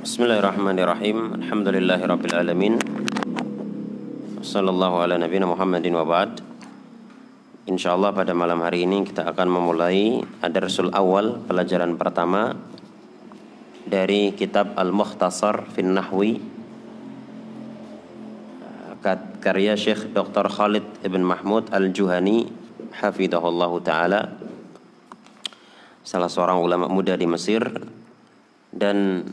Bismillahirrahmanirrahim. Alhamdulillahirabbil alamin. Sallallahu ala nabiyina Muhammadin wa ba'd. Insyaallah pada malam hari ini kita akan memulai ad-darsul awal pelajaran pertama dari kitab Al-Mukhtasar fin Nahwi karya Syekh Dr. Khalid Ibn Mahmud Al-Juhani hafidhahullahu taala salah seorang ulama muda di Mesir dan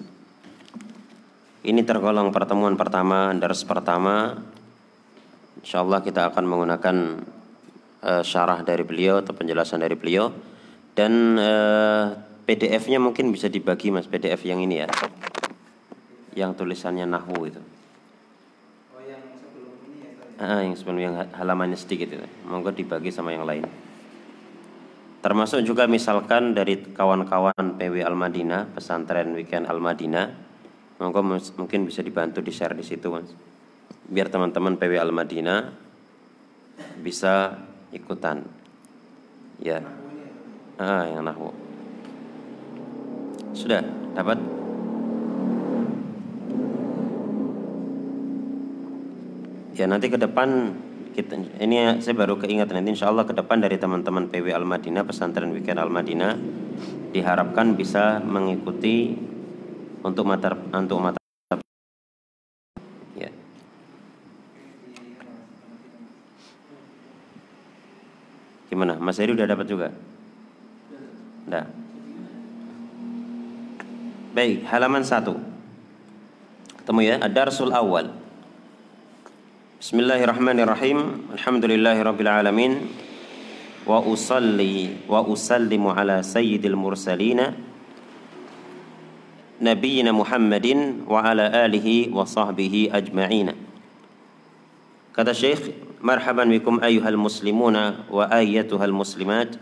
ini tergolong pertemuan pertama dars pertama. Insyaallah kita akan menggunakan uh, syarah dari beliau atau penjelasan dari beliau. Dan uh, PDF-nya mungkin bisa dibagi Mas PDF yang ini ya. Yang tulisannya nahwu itu. Ah, yang sebelum yang halamannya sedikit itu. Monggo dibagi sama yang lain. Termasuk juga misalkan dari kawan-kawan PW Al Madinah, pesantren weekend Al Madinah, monggo mungkin bisa dibantu di share di situ, Mas. Biar teman-teman PW Al Madinah bisa ikutan. Ya. Ah, yang nahwu. Sudah dapat? Ya nanti ke depan kita ini saya baru keingat nanti insya Allah ke depan dari teman-teman PW Al Madinah pesantren weekend Al Madinah diharapkan bisa mengikuti untuk mata untuk mata. Ya. Gimana? Mas Heri udah dapat juga? Nggak? Baik, halaman satu. Ketemu ya, Adar sul Awal. Bismillahirrahmanirrahim. Alhamdulillahirobbilalamin. Wa usalli wa usallimu ala sayyidil mursalina نبينا محمد وعلى آله وصحبه أجمعين. كذا شيخ مرحبا بكم أيها المسلمون wa المسلمات.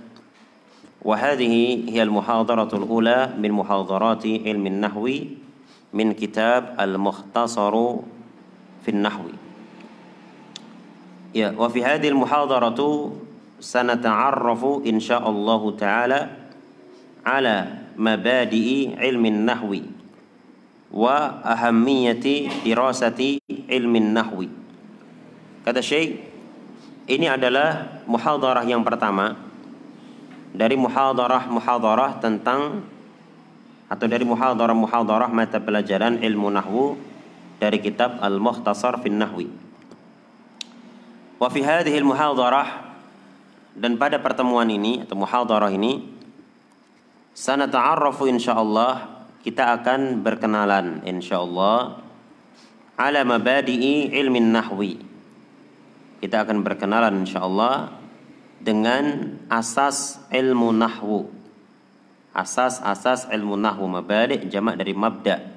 وهذه هي المحاضرة الأولى من محاضرات علم النحو من كتاب المختصر في النحو. وفي هذه المحاضرة سنتعرف إن شاء الله تعالى على mabadi'i ilmi nahwi wa ahammiyati dirasati ilmi nahwi. Kata Syekh, ini adalah muhadarah yang pertama dari muhadarah-muhadarah tentang atau dari muhadarah-muhadarah mata pelajaran ilmu nahwu dari kitab Al-Mukhtasar fin Nahwi. Wa fi hadhihi muhadarah dan pada pertemuan ini atau muhadarah ini sanata'arrafu insyaallah kita akan berkenalan insyaallah ala mabadi'i ilmi nahwi. Kita akan berkenalan insyaallah dengan asas ilmu nahwu. Asas-asas ilmu nahwu mabadi' jamak dari mabda.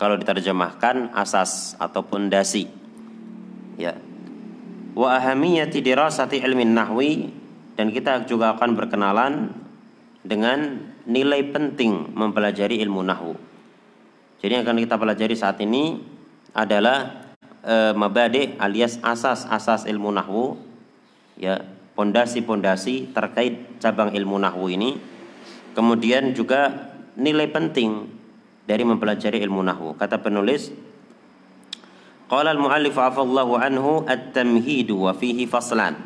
Kalau diterjemahkan asas atau pondasi. Ya, wa ahamiyati dirasati ilmi nahwi dan kita juga akan berkenalan dengan nilai penting mempelajari ilmu nahwu. Jadi yang akan kita pelajari saat ini adalah e, mabade alias asas-asas ilmu nahwu ya pondasi-pondasi terkait cabang ilmu nahwu ini. Kemudian juga nilai penting dari mempelajari ilmu nahwu. Kata penulis Qala al-muallif afallahu anhu at-tamhid wa fihi faslan.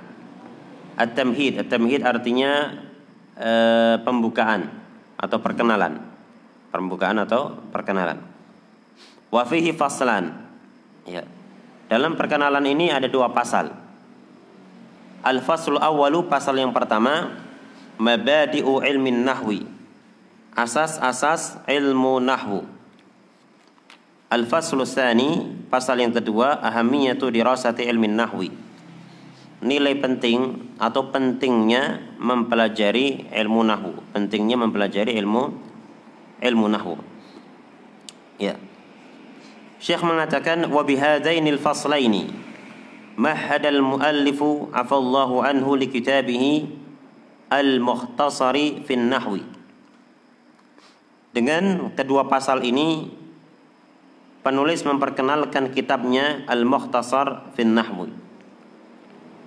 At-tamhid, at-tamhid artinya e, pembukaan atau perkenalan. Pembukaan atau perkenalan. Wa fihi faslan. Ya. Dalam perkenalan ini ada dua pasal. Al-faslu awwalu pasal yang pertama mabadi'u ilmin nahwi. Asas-asas ilmu nahwu. Al-faslu tsani, pasal yang kedua, ahamiyatu dirasati ilmi nahwi. Nilai penting atau pentingnya mempelajari ilmu nahwu, pentingnya mempelajari ilmu ilmu nahwu. Ya. Syekh mengatakan wa bihadainil faslaini mahada al-muallifu afallahu anhu li kitabihi al-mukhtasari fin nahwi. Dengan kedua pasal ini penulis memperkenalkan kitabnya Al-Mukhtasar fin Nahwi.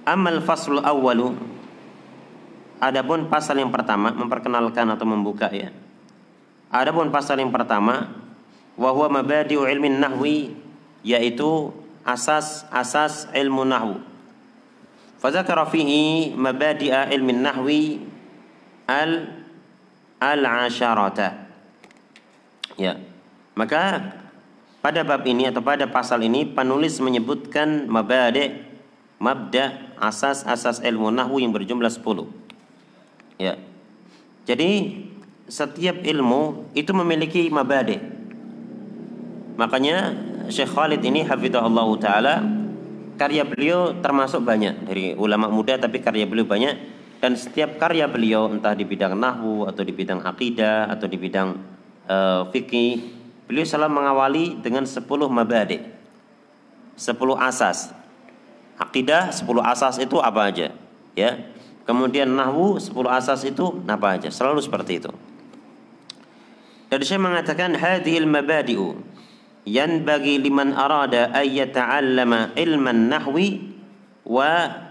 Amal faslul awwalu Adapun pasal yang pertama memperkenalkan atau membuka ya. Adapun pasal yang pertama wa huwa mabadi'u ilmi nahwi yaitu asas-asas ilmu nahwu. Fadzakara fihi mabadi'a ilmi nahwi al al-asharata. Ya. Maka pada bab ini atau pada pasal ini penulis menyebutkan mabadi' mabda asas-asas ilmu nahwu yang berjumlah 10. Ya. Jadi setiap ilmu itu memiliki mabadi. Makanya Syekh Khalid ini hafizahullah taala karya beliau termasuk banyak dari ulama muda tapi karya beliau banyak dan setiap karya beliau entah di bidang nahwu atau di bidang akidah atau di bidang uh, fikih beliau selalu mengawali dengan 10 mabadi 10 asas akidah 10 asas itu apa aja? Ya. Kemudian nahwu 10 asas itu apa aja? Selalu seperti itu. Dan saya mengatakan hadhil mabadi'u yanbaghi liman arada ay yata'allama ilman nahwi wa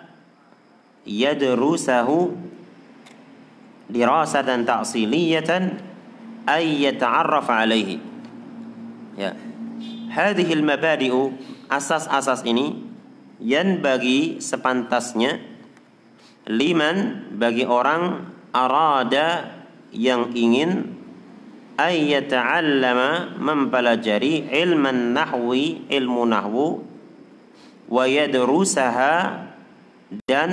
yadrusahu dirasatan ta'siliyatan ay yata'arraf alaihi. Ya. Hadhihi al-mabadi'u asas-asas ini yan bagi sepantasnya. Liman bagi orang arada yang ingin ay yata'allama mempelajari ilman nahwi ilmu nahwu wa yadrusaha dan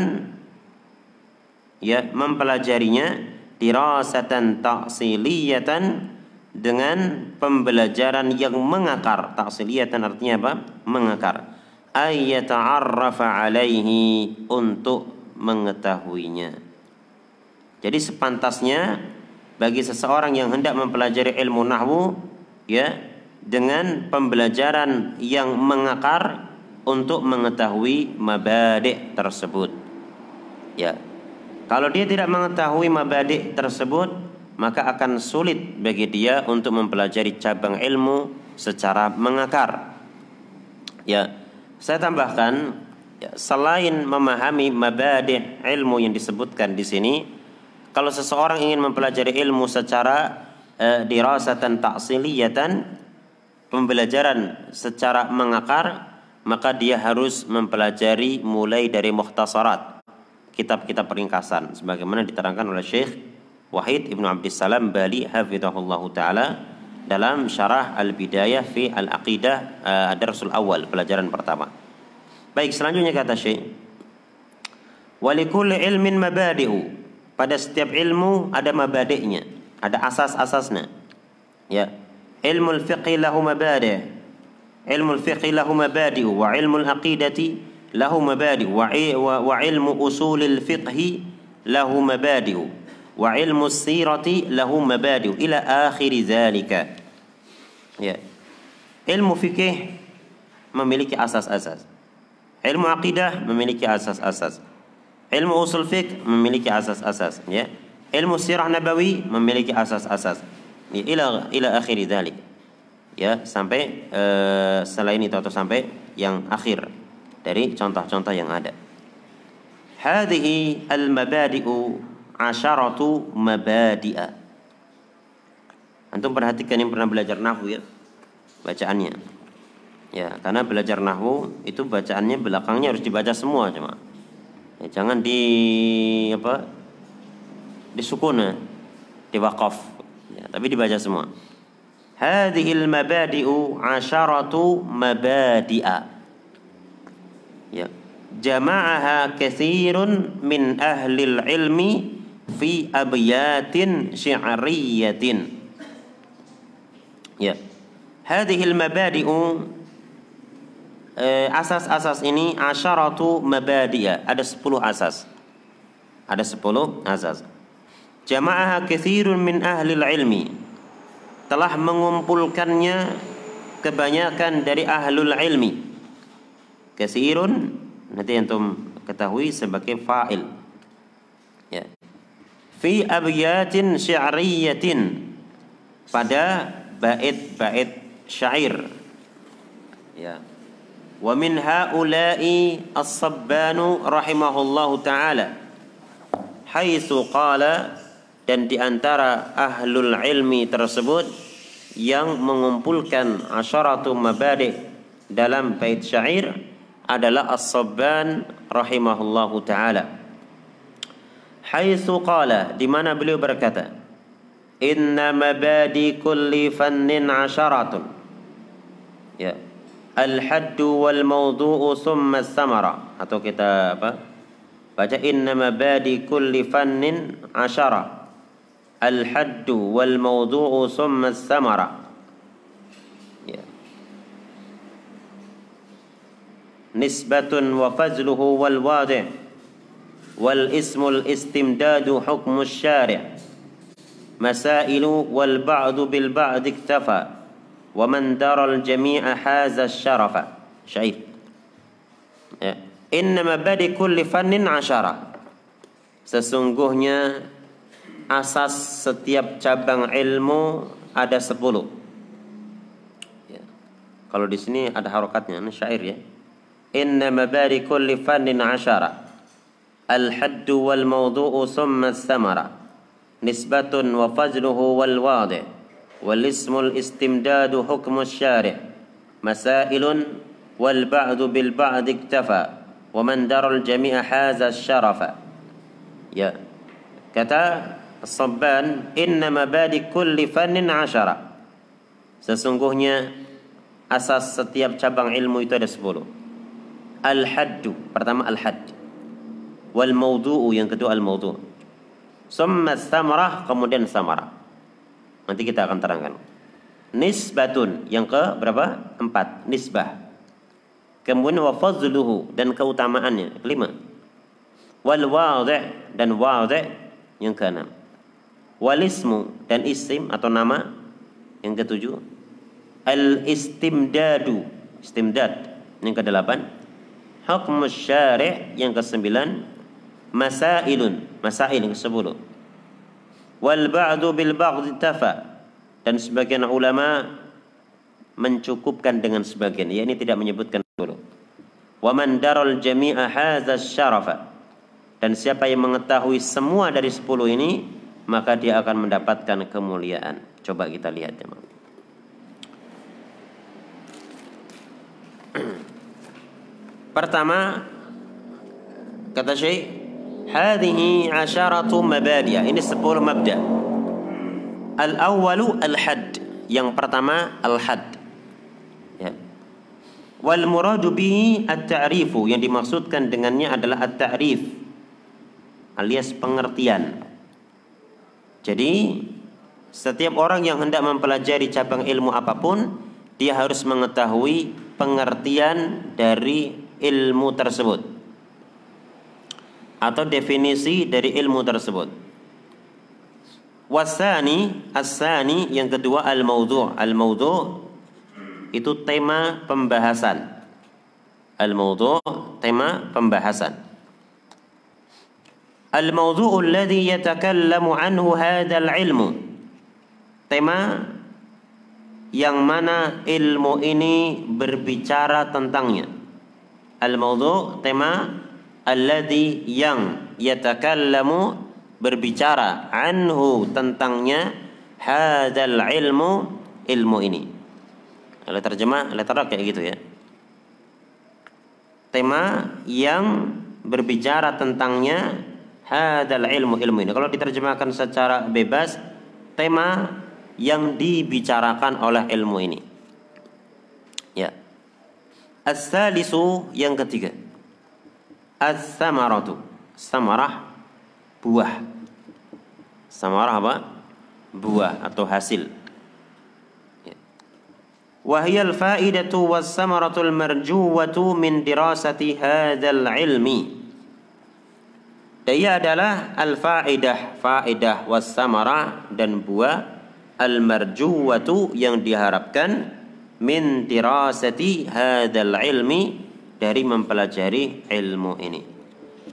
ya mempelajarinya dirasatan ta'siliyatan dengan pembelajaran yang mengakar. Ta'siliyatan artinya apa? Mengakar ay yata'arrafa alaihi untuk mengetahuinya jadi sepantasnya bagi seseorang yang hendak mempelajari ilmu nahwu ya dengan pembelajaran yang mengakar untuk mengetahui mabadi' tersebut. Ya. Kalau dia tidak mengetahui mabadi' tersebut, maka akan sulit bagi dia untuk mempelajari cabang ilmu secara mengakar. Ya. Saya tambahkan ya, selain memahami mabadi' ilmu yang disebutkan di sini, kalau seseorang ingin mempelajari ilmu secara eh, dirasatan ta'siliyatan pembelajaran secara mengakar maka dia harus mempelajari mulai dari muhtasarat kitab-kitab peringkasan sebagaimana diterangkan oleh Syekh Wahid Ibnu Abdissalam Bali hafizahullahu taala dalam syarah Al-Bidayah fi Al-Aqidah uh, Darsul Awal pelajaran pertama. Baik, selanjutnya kata Syekh Walikulli ilmin mabadi'u pada setiap ilmu ada mabadiknya, ada asas-asasnya. Ya. Ilmu al-fiqh lahu mabadi'. Ilmu al-fiqh lahu mabadi' wa ilmu al-aqidati lahu mabadi' wa, wa ilmu usul al-fiqh lahu mabadi' ilmu sirati lahu mabadi' ila akhir zalika. Ya. Ilmu fikih memiliki asas-asas. Ilmu aqidah memiliki asas-asas. Ilmu usul fiqh memiliki asas-asas, ya. Ilmu sirah nabawi memiliki asas-asas. Ya, ila ila akhir dzalik. Ya, sampai uh, selain itu atau sampai yang akhir dari contoh-contoh yang ada. Hadhihi al-mabadi'u asharatu mabadi'a. Antum perhatikan yang pernah belajar nahwu ya. Bacaannya. Ya, karena belajar nahwu itu bacaannya belakangnya harus dibaca semua cuma. Ya, jangan di apa? Disukun ya. Di wakaf. Ya, tapi dibaca semua. Hadhil mabadi'u asharatu mabadi'a. Ya. Jama'aha kathirun min ahlil ilmi fi abyatin syi'riyatin. Ya. Hadhil mabadi'u Eh, asas-asas ini asyaratu mabadi'a. Ada 10 asas. Ada 10 asas. Jama'aha kathirun min ahli ilmi. Telah mengumpulkannya kebanyakan dari ahlul ilmi. Kathirun nanti antum ketahui sebagai fa'il. Ya fi abyatin syi'riyatin. Pada bait-bait syair. Ya. Wa min haula'i as-sabbanu rahimahullahu taala. Haitsu qala dan di antara ahlul ilmi tersebut yang mengumpulkan asyaratu mabadi dalam bait syair adalah as-sabban rahimahullahu taala. Haitsu qala di mana beliau berkata, "Inna mabadi kulli fannin asharatun." Ya. Al-hadd wal mawdu'u thumma samara atau kita apa? Baca inna mabadi kulli fannin ashara. Al-hadd wal mawdu'u thumma samara. wal ismul istimdadu hukmus syari' masailu wal ba'du bil ba'd iktafa wa man dara al jami'a haza syarafa. Syair. Ya. Inna mabadi kulli fannin asyara. Sesungguhnya asas setiap cabang ilmu ada sepuluh. Ya. kalau di sini ada harokatnya ini syair ya. Inna mabadi kulli fannin asyara. الحد والموضوع ثم الثمرة نسبة وفجره والواضع والاسم الاستمداد حكم الشارع مسائل والبعد بالبعد اكتفى ومن درى الجميع حاز الشرف يا كتا الصبان إن مبادئ كل فن عشرة Sesungguhnya asas setiap cabang ilmu itu ada sepuluh. Al-haddu. Pertama al-hadd. Wal maudu'u yang kedua al-maudu'. Summa samarah kemudian samarah. Nanti kita akan terangkan. Nisbatun yang ke berapa? Empat. Nisbah. Kemudian wa fadluhu dan keutamaannya. Kelima. Wal wadhi' dan wadhi' yang keenam. Wal ismu dan isim atau nama yang ketujuh. Al istimdadu. Istimdad yang kedelapan Hukm syari' yang kesembilan Masailun Masail yang kesepuluh. Wal ba'du bil ba'd tafa. Dan sebagian ulama Mencukupkan dengan sebagian Ya ini tidak menyebutkan dulu Wa man daral jami'a hadha syarafa. Dan siapa yang mengetahui semua dari sepuluh ini Maka dia akan mendapatkan kemuliaan. Coba kita lihat ya Pertama kata Syekh, hadhihi asharatu mabadi'a. Ini 10 mabda. Al-awwalu al-hadd. Yang pertama al-hadd. Ya. Wal muradu bihi at-ta'rifu. Yang dimaksudkan dengannya adalah at-ta'rif alias pengertian. Jadi setiap orang yang hendak mempelajari cabang ilmu apa pun, dia harus mengetahui pengertian dari ilmu tersebut atau definisi dari ilmu tersebut. Wasani, asani yang kedua al-maudhu'. Al-maudhu' itu tema pembahasan. Al-maudhu' tema pembahasan. Al-maudhu' alladhi yatakallamu anhu hadzal ilmu. Tema yang mana ilmu ini berbicara tentangnya al-mawdu' tema alladhi yang yatakallamu berbicara anhu tentangnya hadzal ilmu ilmu ini. Kalau terjemah letter kayak gitu ya. Tema yang berbicara tentangnya hadzal ilmu ilmu ini. Kalau diterjemahkan secara bebas tema yang dibicarakan oleh ilmu ini. Ya. As-salisu yang ketiga. As-samaratu. Samarah buah. Samarah apa? Buah atau hasil. Ya. Wahiyal faidatu was samaratul marjuwatu min dirasati hadzal ilmi. Dia adalah al-faidah, faidah was samarah dan buah al-marjuwatu yang diharapkan min dirasati hadzal ilmi dari mempelajari ilmu ini.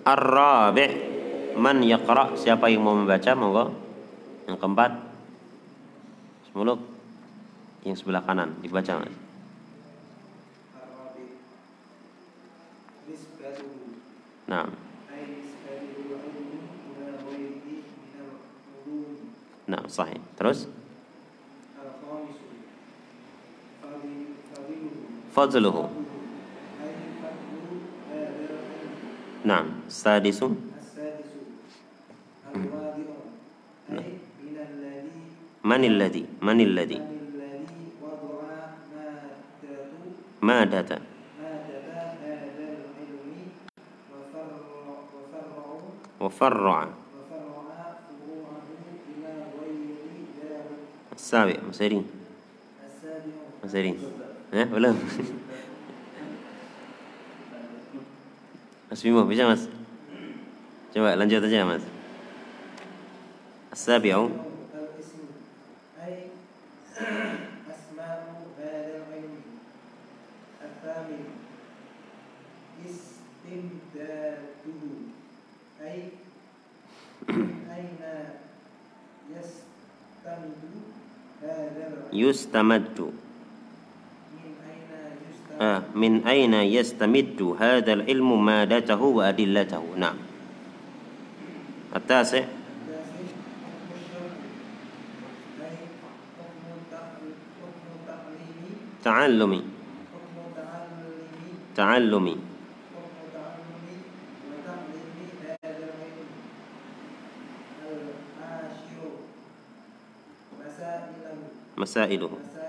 Ar-rabi' man yaqra siapa yang mau membaca monggo. Yang keempat. Semuluk yang sebelah kanan dibaca Mas. Nah. Nah, sahih. Terus? fadluhu نعم. السادس. السادس. الوادئ نعم. من الذي من الذي؟ مادة وفرع السابع. مسيرين. مسيرين. ها ولا؟ Mas Bimo bisa Mas coba lanjut aja Mas As-sabi'u الاسم آه، من أين يستمد هذا العلم مادته وأدلته؟ نعم. التاسع. تعلمي. تعلمي. مسائله, مسائله.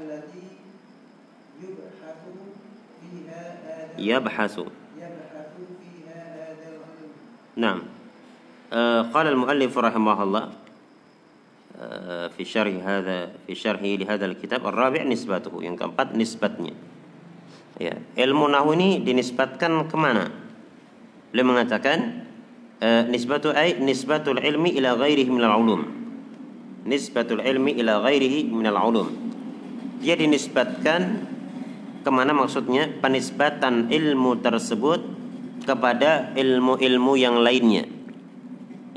التي يبحث فيها هذا يبحث يبحث فيها هذا العلم نعم آه قال المؤلف رحمه الله آه في شرح هذا في شرحه لهذا الكتاب الرابع نسبته yang keempat nisbatnya ya ilmu nahwu ini dinisbatkan kemana beliau mengatakan uh, nisbatu ay nisbatul ilmi ila ghairihi minal ulum nisbatul ilmi ila ghairihi minal ulum dia dinisbatkan ke mana maksudnya? Penisbatan ilmu tersebut kepada ilmu-ilmu yang lainnya.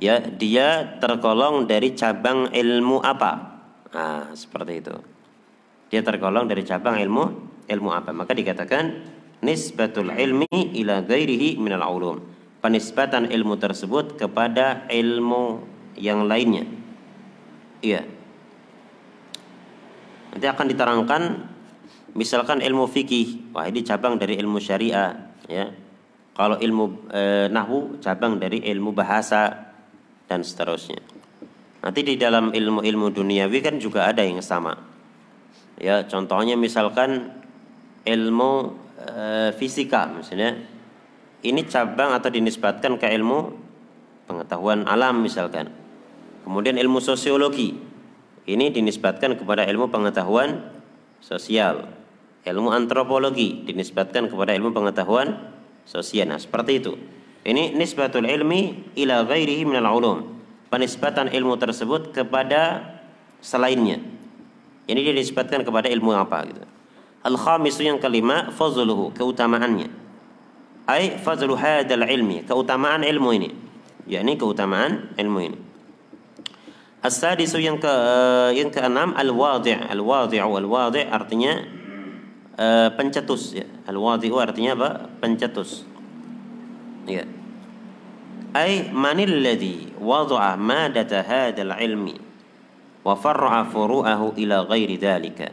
Ya dia tergolong dari cabang ilmu apa? Nah seperti itu. Dia tergolong dari cabang ilmu ilmu apa? Maka dikatakan nisbatul ilmi ila ghairihi minal ulum. Penisbatan ilmu tersebut kepada ilmu yang lainnya. Iya nanti akan diterangkan misalkan ilmu fikih. Wah ini cabang dari ilmu syariah ya. Kalau ilmu e, nahwu cabang dari ilmu bahasa dan seterusnya. Nanti di dalam ilmu-ilmu duniawi kan juga ada yang sama. Ya contohnya misalkan ilmu e, fisika misalnya. Ini cabang atau dinisbatkan ke ilmu pengetahuan alam misalkan. Kemudian ilmu sosiologi ini dinisbatkan kepada ilmu pengetahuan sosial. Ilmu antropologi dinisbatkan kepada ilmu pengetahuan sosial. Nah, seperti itu. Ini nisbatul ilmi ila ghairihi minal ulum. Penisbatan ilmu tersebut kepada selainnya. Ini dinisbatkan kepada ilmu apa gitu. Al-khamisu yang kelima fazluhu, keutamaannya. Ai fazlu hadzal ilmi, keutamaan ilmu ini. yakni keutamaan ilmu ini. As-sadisu yang ke yang keenam al-wadi'. Al-wadi'u al-wadi' artinya uh, pencetus ya. Al-wadi'u artinya apa? Pencetus. Ya. Ai manil ladzi wada'a madata hadzal ilmi wa far'a furu'ahu ila ghairi dzalika.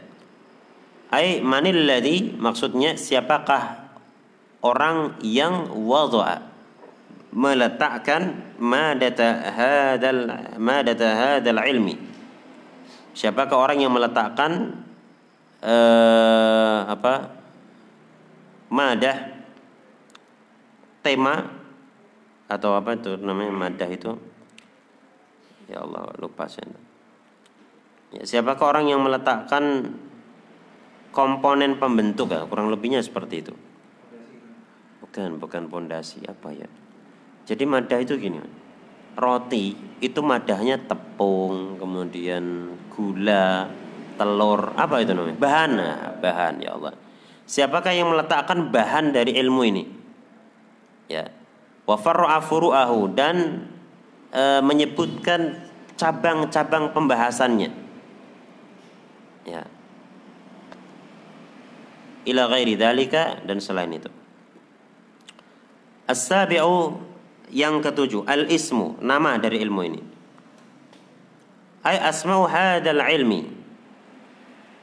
Ai manil ladzi maksudnya siapakah orang yang wada'a meletakkan madata hadal madata hadal ilmi. Siapakah orang yang meletakkan uh, apa madah tema atau apa itu namanya madah itu? Ya Allah lupa saya. Ya, siapakah orang yang meletakkan komponen pembentuk? Ya kurang lebihnya seperti itu. Bukan bukan pondasi apa ya jadi madah itu gini, roti itu madahnya tepung, kemudian gula, telur, apa itu namanya? Bahan, nah, bahan ya Allah. Siapakah yang meletakkan bahan dari ilmu ini? Ya, wa furu'ahu dan e, menyebutkan cabang-cabang pembahasannya. Ya. Ila ghairi dalika dan selain itu. As-sabi'u yang ketujuh, al-ismu, nama dari ilmu ini. Ay asma'u hadzal ilmi.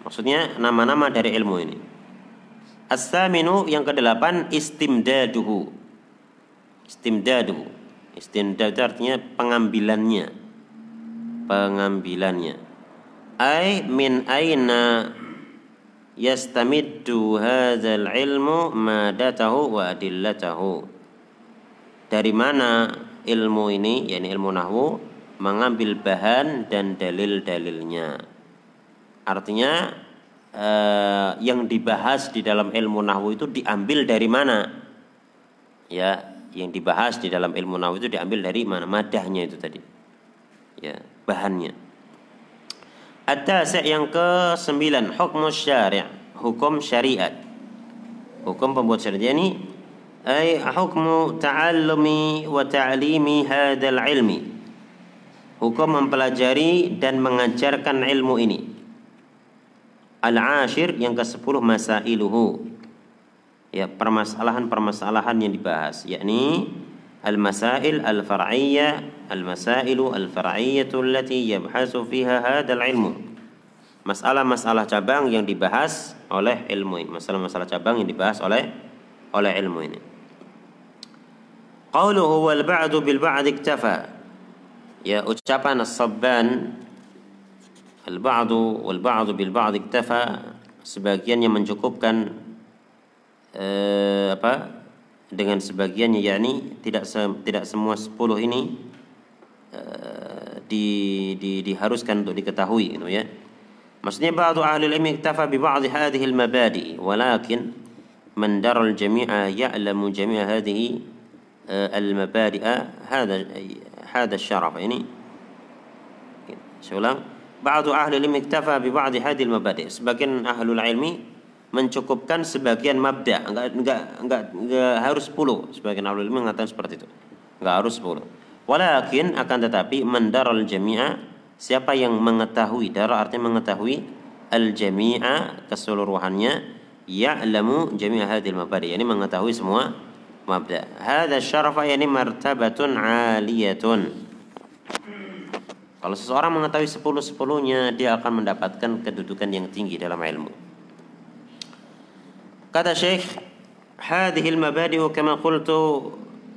Maksudnya nama-nama dari ilmu ini. As-saminu yang kedelapan istimdaduhu. Istimdaduhu. Istimdad artinya pengambilannya. Pengambilannya. Ay min aina yastamiddu hadzal ilmu madatahu wa adillatahu. Dari mana ilmu ini, yakni ilmu nahwu, mengambil bahan dan dalil-dalilnya. Artinya eh, yang dibahas di dalam ilmu nahwu itu diambil dari mana? Ya, yang dibahas di dalam ilmu nahwu itu diambil dari mana? Madahnya itu tadi. Ya, bahannya. At-tasi' yang ke-9 hukum syari' hukum syariat. Hukum pembuat syariat ini ay hukmu ta'allumi wa ta'limi hadzal ilmi. Hukum mempelajari dan mengajarkan ilmu ini. Al-ashir yang ke-10 masailuhu. Ya, permasalahan-permasalahan yang dibahas yakni al-masail al-far'iyyah al-masailu al-far'iyyah allati yabhasu fiha hadzal ilmu. Masalah-masalah cabang yang dibahas oleh ilmu ini, masalah-masalah cabang yang dibahas oleh oleh ilmu ini. Qauluhu wal ba'du bil ba'd iktafa. Ya ucapan as-sabban al ba'du wal ba'du bil ba'd iktafa sebagian yang mencukupkan eh, apa dengan sebagiannya yakni tidak se, tidak semua sepuluh ini eh, di, di, diharuskan untuk diketahui gitu ya. Maksudnya ba'du ahli ilmi iktafa bi ba'd hadhihi al mabadi walakin man dara al jami'a ya'lamu jami'a hadhihi al mabadi'a hadha hadha الشرف يعني Saya بعض أهل العلم اكتفى ببعض هذه المبادئ sebagian ahlul ilmi mencukupkan sebagian mabda enggak enggak enggak, enggak harus 10 sebagian ahlul ilmi mengatakan seperti itu enggak harus 10 walakin akan tetapi mendaral jami'a siapa yang mengetahui darah artinya mengetahui al jami'a keseluruhannya ya'lamu jami'a hadhil mabadi yani mengetahui semua mabda hadha syarafa yani martabatun aliyatun kalau seseorang mengetahui sepuluh sepuluhnya, dia akan mendapatkan kedudukan yang tinggi dalam ilmu. Kata Syekh, هذه المبادئ كما قلت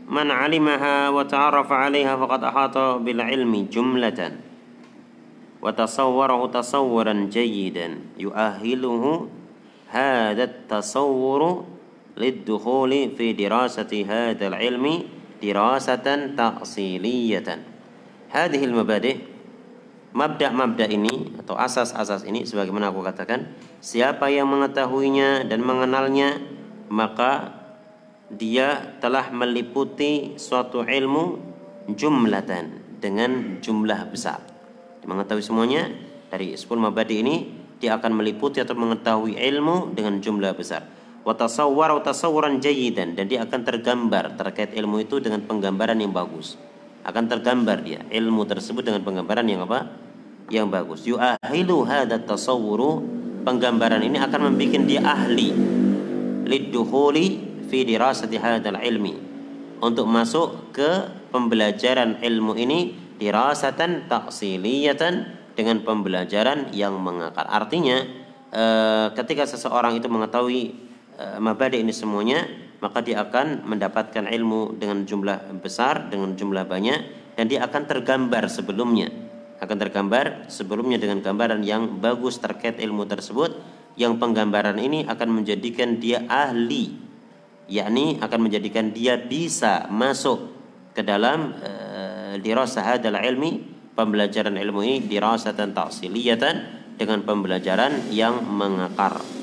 من علمها وتعرف عليها فقد أحاط بالعلم جملة وتصوره تصورا جيدا يؤهله هذا التصور للدخول في دراسة هذا العلم دراسة تأصيلية هذه المبادئ mabda-mabda ini atau asas-asas ini sebagaimana aku katakan siapa yang mengetahuinya dan mengenalnya maka dia telah meliputi suatu ilmu jumlatan dengan jumlah besar dia mengetahui semuanya dari 10 mabadi ini dia akan meliputi atau mengetahui ilmu dengan jumlah besar wa tasawwara tasawwuran jayidan dan dia akan tergambar terkait ilmu itu dengan penggambaran yang bagus. Akan tergambar dia ilmu tersebut dengan penggambaran yang apa? Yang bagus. Yu'ahilu penggambaran ini akan membuat dia ahli. Liduhuli fi dirasati ilmi untuk masuk ke pembelajaran ilmu ini dirasatan taksiliyatan dengan pembelajaran yang mengakar. Artinya eh, ketika seseorang itu mengetahui mabadi ini semuanya maka dia akan mendapatkan ilmu dengan jumlah besar, dengan jumlah banyak dan dia akan tergambar sebelumnya. Akan tergambar sebelumnya dengan gambaran yang bagus terkait ilmu tersebut yang penggambaran ini akan menjadikan dia ahli yakni akan menjadikan dia bisa masuk ke dalam uh, dirasah hadal ilmi pembelajaran ilmu ini dirasatan ta'siliyatan dengan pembelajaran yang mengakar.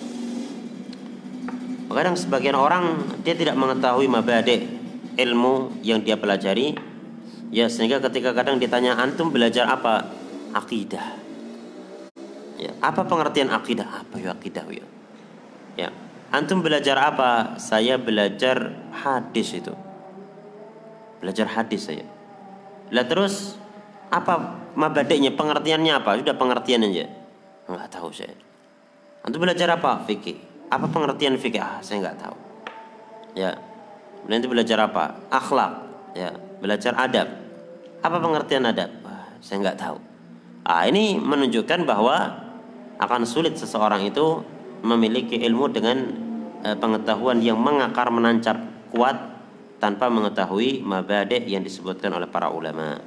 Kadang sebagian orang dia tidak mengetahui mabade ilmu yang dia pelajari. Ya sehingga ketika kadang ditanya antum belajar apa? Akidah ya apa pengertian akidah apa ya akidah ya? Ya antum belajar apa? Saya belajar hadis itu. Belajar hadis saya. Lah terus apa mabadeknya pengertiannya apa? Sudah pengertian aja? Nggak tahu saya. Antum belajar apa? Fikih apa pengertian fikih? Ah, saya nggak tahu. Ya. Nanti belajar apa? Akhlak. Ya. Belajar adab. Apa pengertian adab? Saya nggak tahu. Ah, ini menunjukkan bahwa akan sulit seseorang itu memiliki ilmu dengan eh, pengetahuan yang mengakar menancap kuat tanpa mengetahui mabade yang disebutkan oleh para ulama.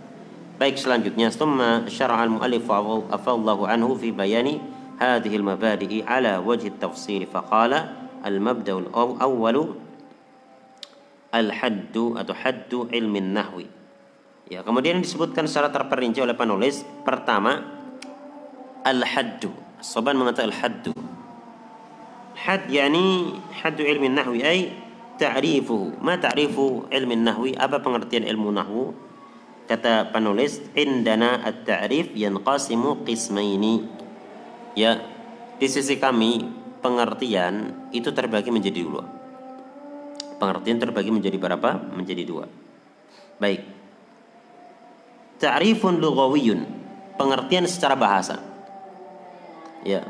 Baik selanjutnya summa syar'a al-muallif afallahu anhu fi bayani hadhihi al-mabadi'i ala wajhi at-tafsir faqala al-mabda' al-awwal al-haddu atau haddu ilmi nahwi. Ya, kemudian disebutkan secara terperinci oleh penulis pertama al-haddu. Soban mengatakan al-haddu. Had yani haddu ilmi nahwi ay ta'rifuhu. Ma ta'rifu ilmi? Apa pengertian ilmu nahwu? Kata penulis, indana at-ta'rif yanqasimu qismaini. Ya, di sisi kami pengertian itu terbagi menjadi dua. Pengertian terbagi menjadi berapa? Menjadi dua. Baik. Ta'rifun lughawiyun. Pengertian secara bahasa. Ya,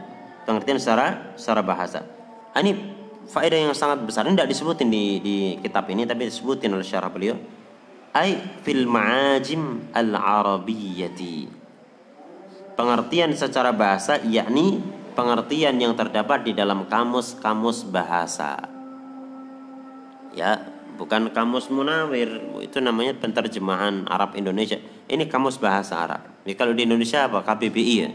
pengertian secara secara bahasa. Ini faedah yang sangat besar. Ini tidak disebutin di, di kitab ini, tapi disebutin oleh syarah beliau. Ay fil ma'ajim al-arabiyyati. Pengertian secara bahasa yakni pengertian yang terdapat di dalam kamus-kamus bahasa. Ya, bukan kamus munawir, itu namanya penterjemahan Arab Indonesia. Ini kamus bahasa Arab. Jadi kalau di Indonesia apa? KBBI ya.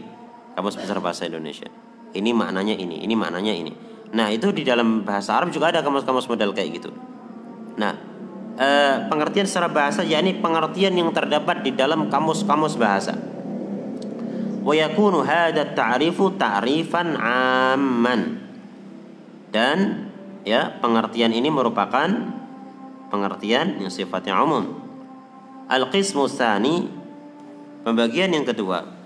Kamus Besar Bahasa Indonesia. Ini maknanya ini, ini maknanya ini. Nah itu di dalam bahasa Arab juga ada kamus-kamus model kayak gitu. Nah e, pengertian secara bahasa yakni pengertian yang terdapat di dalam kamus-kamus bahasa. Wa yakunu hada ta'rifu ta'rifan amman. Dan ya pengertian ini merupakan pengertian yang sifatnya umum. Al-qismu tsani pembagian yang kedua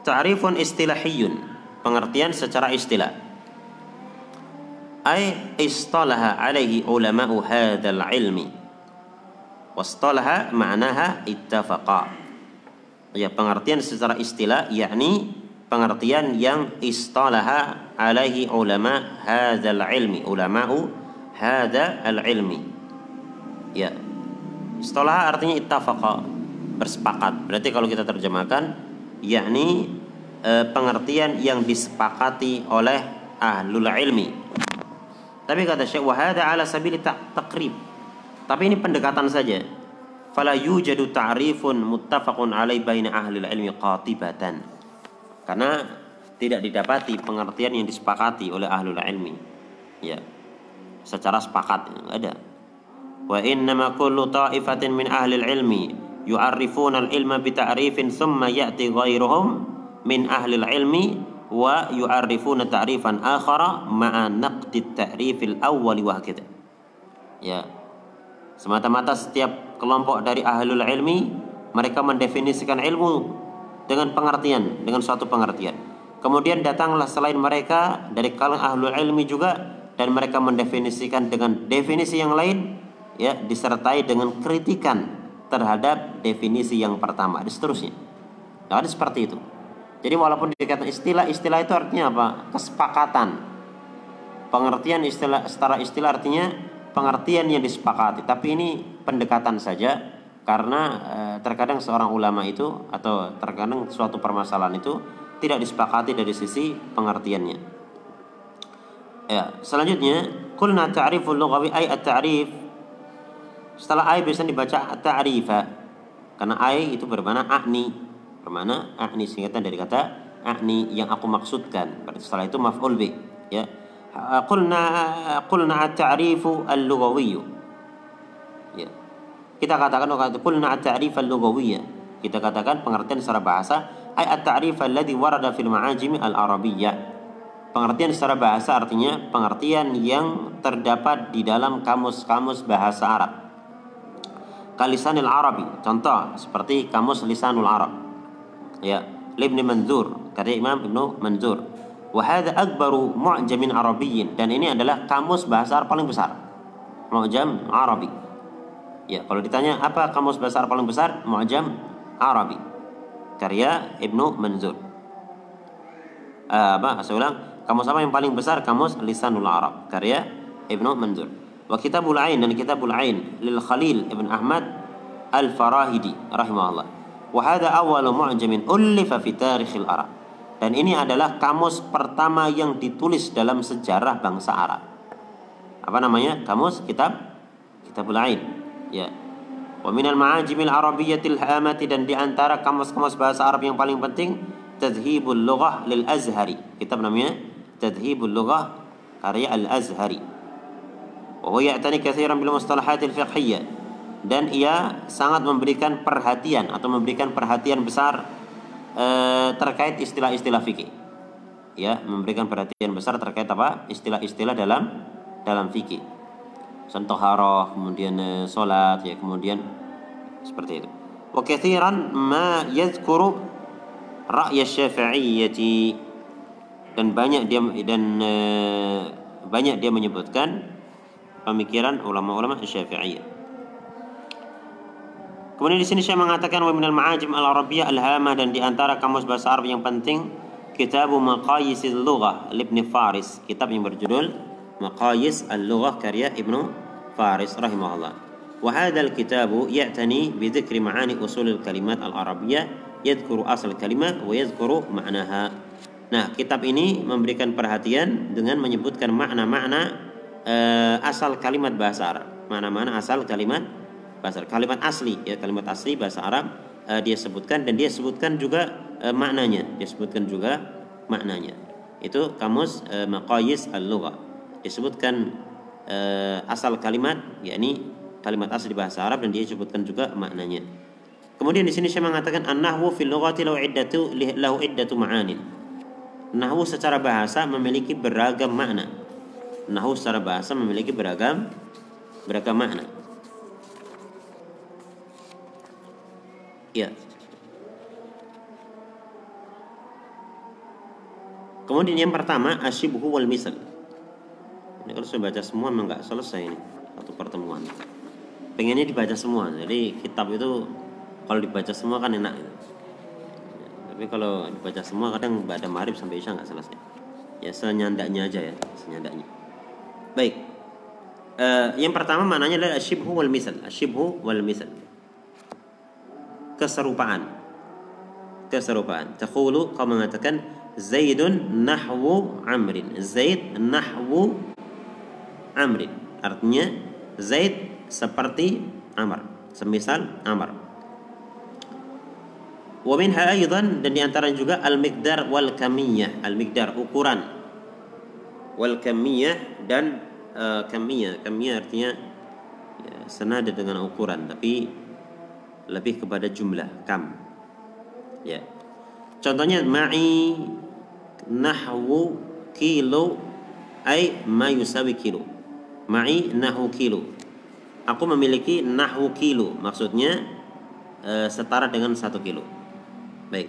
Ta'rifun istilahiyun, pengertian secara istilah. Ay istalaha alaihi ulama'u hadzal ilmi. Wastalaha ma'naha ittafaqa. Ya, pengertian secara istilah yakni pengertian yang istalaha alaihi ulama hadzal ilmi, ulama'u hadzal ilmi. Ya. Istalah artinya ittafaqa, bersepakat. Berarti kalau kita terjemahkan yakni e, pengertian yang disepakati oleh ahlul ilmi. Tapi kata Syekh wahada ala sabili takrib. Tapi ini pendekatan saja. Fala yujadu ta'rifun muttafaqun alai baina ahli ilmi qatibatan. Karena tidak didapati pengertian yang disepakati oleh ahlul ilmi. Ya. Secara sepakat ada. Wa innama kullu ta'ifatin min ahli ilmi yu'arrifuna al-ilma bi ta'rifin thumma ya'ti ghairuhum min ahli al-ilmi wa yu'arrifuna ta'rifan akhara ma'a naqdi at-ta'rif al-awwal wa. Ya. Semata-mata setiap kelompok dari ahlul ilmi mereka mendefinisikan ilmu dengan pengertian, dengan suatu pengertian. Kemudian datanglah selain mereka dari kalangan ahlul ilmi juga dan mereka mendefinisikan dengan definisi yang lain ya disertai dengan kritikan terhadap definisi yang pertama dan seterusnya. Nah, ada seperti itu. Jadi walaupun dikatakan istilah, istilah itu artinya apa? Kesepakatan. Pengertian istilah secara istilah artinya pengertian yang disepakati. Tapi ini pendekatan saja karena e, terkadang seorang ulama itu atau terkadang suatu permasalahan itu tidak disepakati dari sisi pengertiannya. Ya, selanjutnya, kulna ta'riful lughawi ay at-ta'rif setelah ai biasanya dibaca ta'rifa. Karena ai itu bermana akni. Bermana akni singkatan dari kata akni yang aku maksudkan. Berarti setelah itu maf'ul bi, ya. Qulna qulna at-ta'rifu al-lughawi. Ya. Kita katakan qulna at-ta'rif al-lughawiyya. Kita katakan pengertian secara bahasa ay at-ta'rif alladhi warada fil ma'ajim al-arabiyyah. Pengertian secara bahasa artinya pengertian yang terdapat di dalam kamus-kamus bahasa Arab kalisanil Arabi. Contoh seperti kamus lisanul Arab. Ya, Ibn Manzur, karya Imam Ibnu Manzur. Wa hadza akbaru mu'jamin arabiyyin dan ini adalah kamus bahasa Arab paling besar. Mu'jam Arabi. Ya, kalau ditanya apa kamus bahasa Arab paling besar? Mu'jam Arabi. Karya Ibnu Manzur. Uh, apa? Saya ulang. Kamus apa yang paling besar? Kamus Lisanul Arab. Karya Ibnu Manzur. Wa kitabul ain dan kitabul ain lil Khalil ibn Ahmad al-Farahidi rahimahullah. Wa hadha awwalu mu'jamin ullifa fi tarikhil Arab. Dan ini adalah kamus pertama yang ditulis dalam sejarah bangsa Arab. Apa namanya? Kamus kitab kitabul ain. Ya. Wa minal ma'ajimil arabiyyatil hamati dan di antara kamus-kamus bahasa Arab yang paling penting Tadhibul Lughah lil Azhari. Kitab namanya Tadhibul Lughah karya Al Azhari. وهو يعتني كثيرا بالمصطلحات الفقهية dan ia sangat memberikan perhatian atau memberikan perhatian besar e, terkait istilah-istilah fikih. Ya, memberikan perhatian besar terkait apa? Istilah-istilah dalam dalam fikih. Contoh haroh, kemudian e, salat, ya, kemudian seperti itu. Wa kathiran ma yadhkuru ra'ya syafi'iyyati dan banyak dia dan e, banyak dia menyebutkan pemikiran ulama-ulama Syafi'iyah. Kemudian di sini saya mengatakan wa minal ma'ajim al-arabiyyah al-hamah dan di antara kamus bahasa Arab yang penting kitab Maqayis al-Lughah Ibn Faris, kitab yang berjudul Maqayis al-Lughah karya Ibnu Faris rahimahullah. Wa hadzal kitabu ya'tani bi dzikri ma'ani usul al-kalimat al-arabiyyah yadhkuru asal kalimat wa yadhkuru ma'naha. Nah, kitab ini memberikan perhatian dengan menyebutkan makna-makna uh, asal kalimat bahasa Arab. Mana-mana asal kalimat bahasa. Kalimat asli ya, kalimat asli bahasa Arab uh, dia sebutkan dan dia sebutkan juga uh, maknanya. Dia sebutkan juga maknanya. Itu kamus uh, Maqayis al-Lughah. Disebutkan uh, asal kalimat yakni kalimat asli bahasa Arab dan dia sebutkan juga maknanya. Kemudian di sini saya mengatakan an-nahwu fil lughati lahu iddatu lahu iddatu ma'anin. Nahwu secara bahasa memiliki beragam makna. Nahu secara bahasa memiliki beragam beragam makna. Ya. Kemudian yang pertama asyibhu wal misal. Ini kalau saya baca semua memang nggak selesai ini satu pertemuan. Pengennya dibaca semua. Jadi kitab itu kalau dibaca semua kan enak. Tapi kalau dibaca semua kadang pada marib sampai isya nggak selesai. Ya senyandaknya aja ya, senyandaknya. Baik. Uh, yang pertama maknanya adalah asyibhu wal misal. Asyibhu wal misal. Keserupaan. Keserupaan. Taqulu kau mengatakan Zaidun nahwu Amrin. Zaid nahwu Amrin. Artinya Zaid seperti Amr. Semisal Amr. Wa minha aidan dan di antara juga al-miqdar wal kamiyah. Al-miqdar ukuran wal kamiyah dan uh, kamiyah kamiyah artinya ya, senada dengan ukuran tapi lebih kepada jumlah kam. Ya. Contohnya ma'i nahwu kilo ay ma yusawi kilo ma'i nahwu kilo aku memiliki nahwu kilo maksudnya uh, setara dengan satu kilo baik.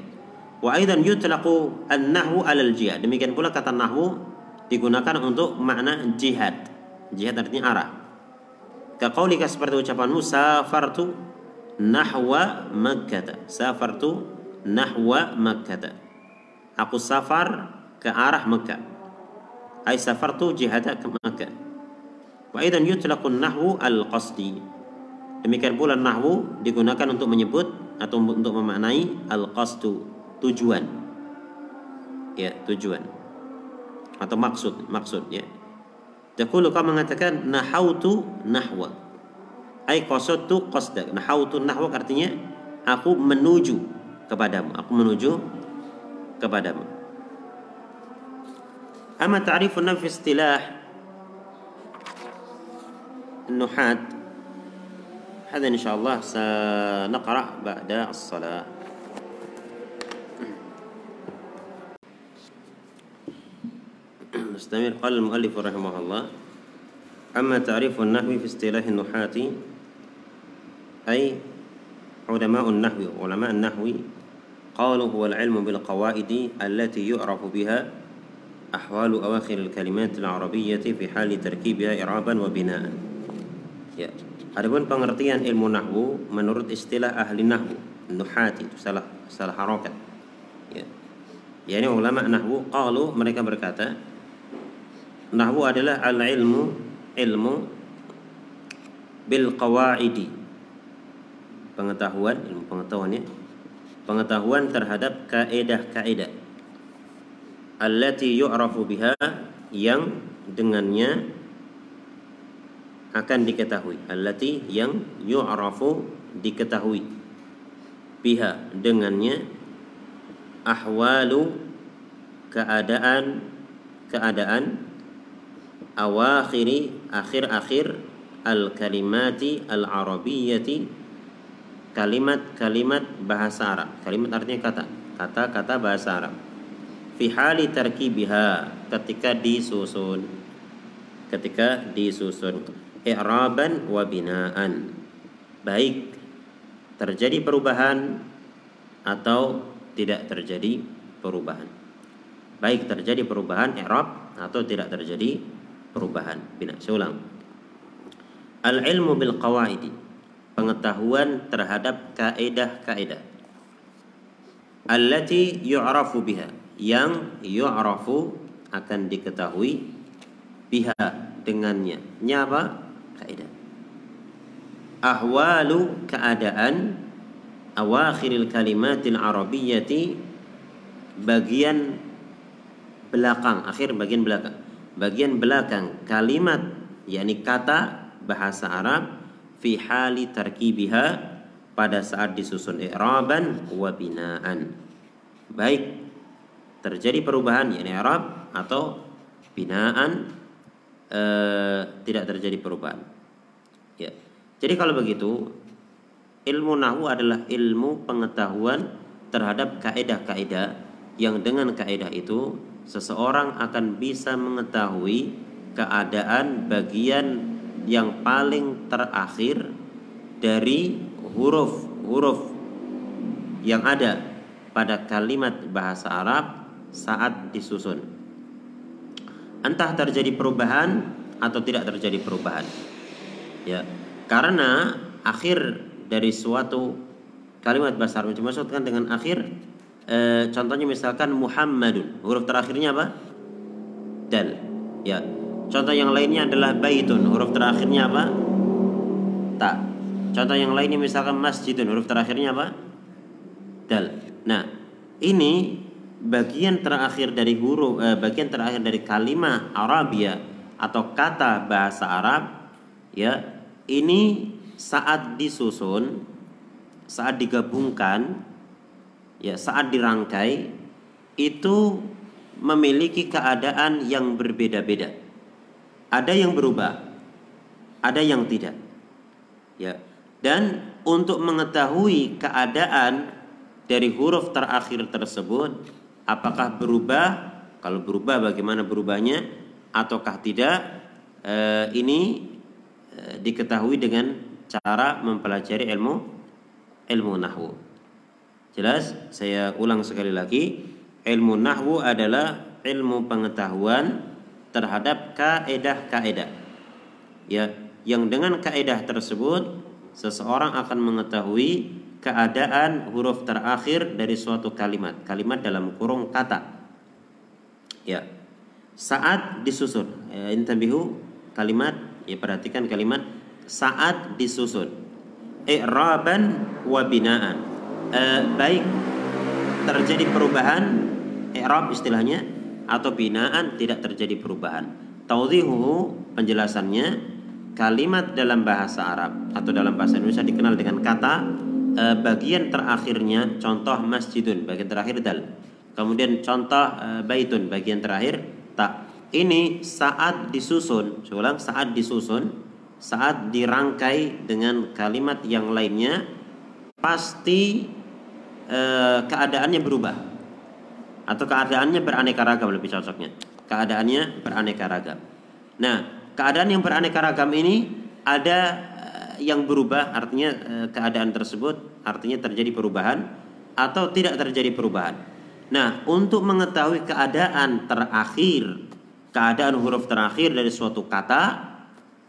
Wa aidan yutlaqu an-nahwu 'alal jihad. Demikian pula kata nahwu digunakan untuk makna jihad. Jihad artinya arah. Kaqaulika seperti ucapanmu safartu nahwa Makkah. Safartu nahwa Makkah. Aku safar ke arah Makkah. Ai safartu jihad ke Makkah. Wa idan yutlaqu nahwu al-qasdi. Demikian pula nahwu digunakan untuk menyebut atau untuk memaknai al-qasdu, tujuan. Ya, tujuan atau maksud maksud ya Taqulu kau mengatakan nahautu nahwa ai qasadtu qasdak nahautu nahwa artinya aku menuju kepadamu aku menuju kepadamu Ama ta'rifun fi istilah النحات هذا إن شاء الله سنقرأ بعد الصلاة نستمر قال المؤلف رحمه الله أما تعريف النحو في اصطلاح النحاة أي علماء النحو علماء النحو قالوا هو العلم بالقواعد التي يعرف بها أحوال أواخر الكلمات العربية في حال تركيبها إعرابا وبناء ya. Adapun pengertian ilmu nahwu menurut istilah ahli nahwu, nuhati itu salah salah harokat. Ya. Yani ulama nahwu qalu mereka berkata Nahwu adalah al-ilmu ilmu bil qawaidi pengetahuan ilmu pengetahuan ya pengetahuan terhadap kaedah-kaedah allati yu'rafu biha yang dengannya akan diketahui. Allati yang yu'rafu diketahui biha dengannya ahwalu keadaan keadaan awakhiri akhir-akhir al kalimati al arabiyyati kalimat-kalimat bahasa Arab. Kalimat artinya kata. Kata-kata bahasa Arab. Fi hali tarkibiha ketika disusun. Ketika disusun. I'raban wa binaan. Baik terjadi perubahan atau tidak terjadi perubahan. Baik terjadi perubahan i'rab atau tidak terjadi perubahan. Bina saya ulang. Al ilmu bil qawaidi pengetahuan terhadap kaedah-kaedah. Allati yu'rafu biha. Yang yu'rafu akan diketahui biha dengannya. Nyapa kaidah ahwalu keadaan awakhiril kalimatil arabiyyati bagian belakang akhir bagian belakang. Bagian belakang kalimat yakni kata bahasa Arab fi hali tarkibiha pada saat disusun i'raban wa binaan baik terjadi perubahan yakni Arab atau binaan eh, tidak terjadi perubahan. Ya. Jadi kalau begitu ilmu nahu adalah ilmu pengetahuan terhadap kaidah-kaidah yang dengan kaidah itu seseorang akan bisa mengetahui keadaan bagian yang paling terakhir dari huruf-huruf yang ada pada kalimat bahasa Arab saat disusun. Entah terjadi perubahan atau tidak terjadi perubahan. Ya, karena akhir dari suatu kalimat bahasa Arab dimaksudkan dengan akhir e, contohnya misalkan Muhammadun. Huruf terakhirnya apa? Dal. Ya contoh yang lainnya adalah baitun. Huruf terakhirnya apa? Ta contoh yang lainnya misalkan masjidun. Huruf terakhirnya apa? Dal. Nah ini bagian terakhir dari huruf eh, bagian terakhir dari kalimat Arabia atau kata bahasa Arab ya ini saat disusun saat digabungkan ya saat dirangkai itu memiliki keadaan yang berbeda-beda ada yang berubah ada yang tidak. Ya. Dan untuk mengetahui keadaan dari huruf terakhir tersebut apakah berubah? Kalau berubah bagaimana berubahnya? Ataukah tidak? E, ini e, diketahui dengan cara mempelajari ilmu ilmu nahwu. Jelas? Saya ulang sekali lagi. Ilmu nahwu adalah ilmu pengetahuan terhadap kaedah-kaedah ya yang dengan kaedah tersebut seseorang akan mengetahui keadaan huruf terakhir dari suatu kalimat, kalimat dalam kurung kata. Ya. Saat disusun, ya, intabihu kalimat, ya perhatikan kalimat saat disusun. I'raban wa binaan. E, baik terjadi perubahan i'rab istilahnya atau binaan tidak terjadi perubahan. Tawdhihu penjelasannya kalimat dalam bahasa Arab atau dalam bahasa Indonesia dikenal dengan kata e, bagian terakhirnya contoh masjidun bagian terakhir dal. Kemudian contoh e, baitun bagian terakhir tak. Ini saat disusun, ulang saat disusun, saat dirangkai dengan kalimat yang lainnya pasti e, keadaannya berubah atau keadaannya beraneka ragam lebih cocoknya. Keadaannya beraneka ragam. Nah, keadaan yang beraneka ragam ini ada yang berubah artinya eh, keadaan tersebut artinya terjadi perubahan atau tidak terjadi perubahan. Nah, untuk mengetahui keadaan terakhir, keadaan huruf terakhir dari suatu kata,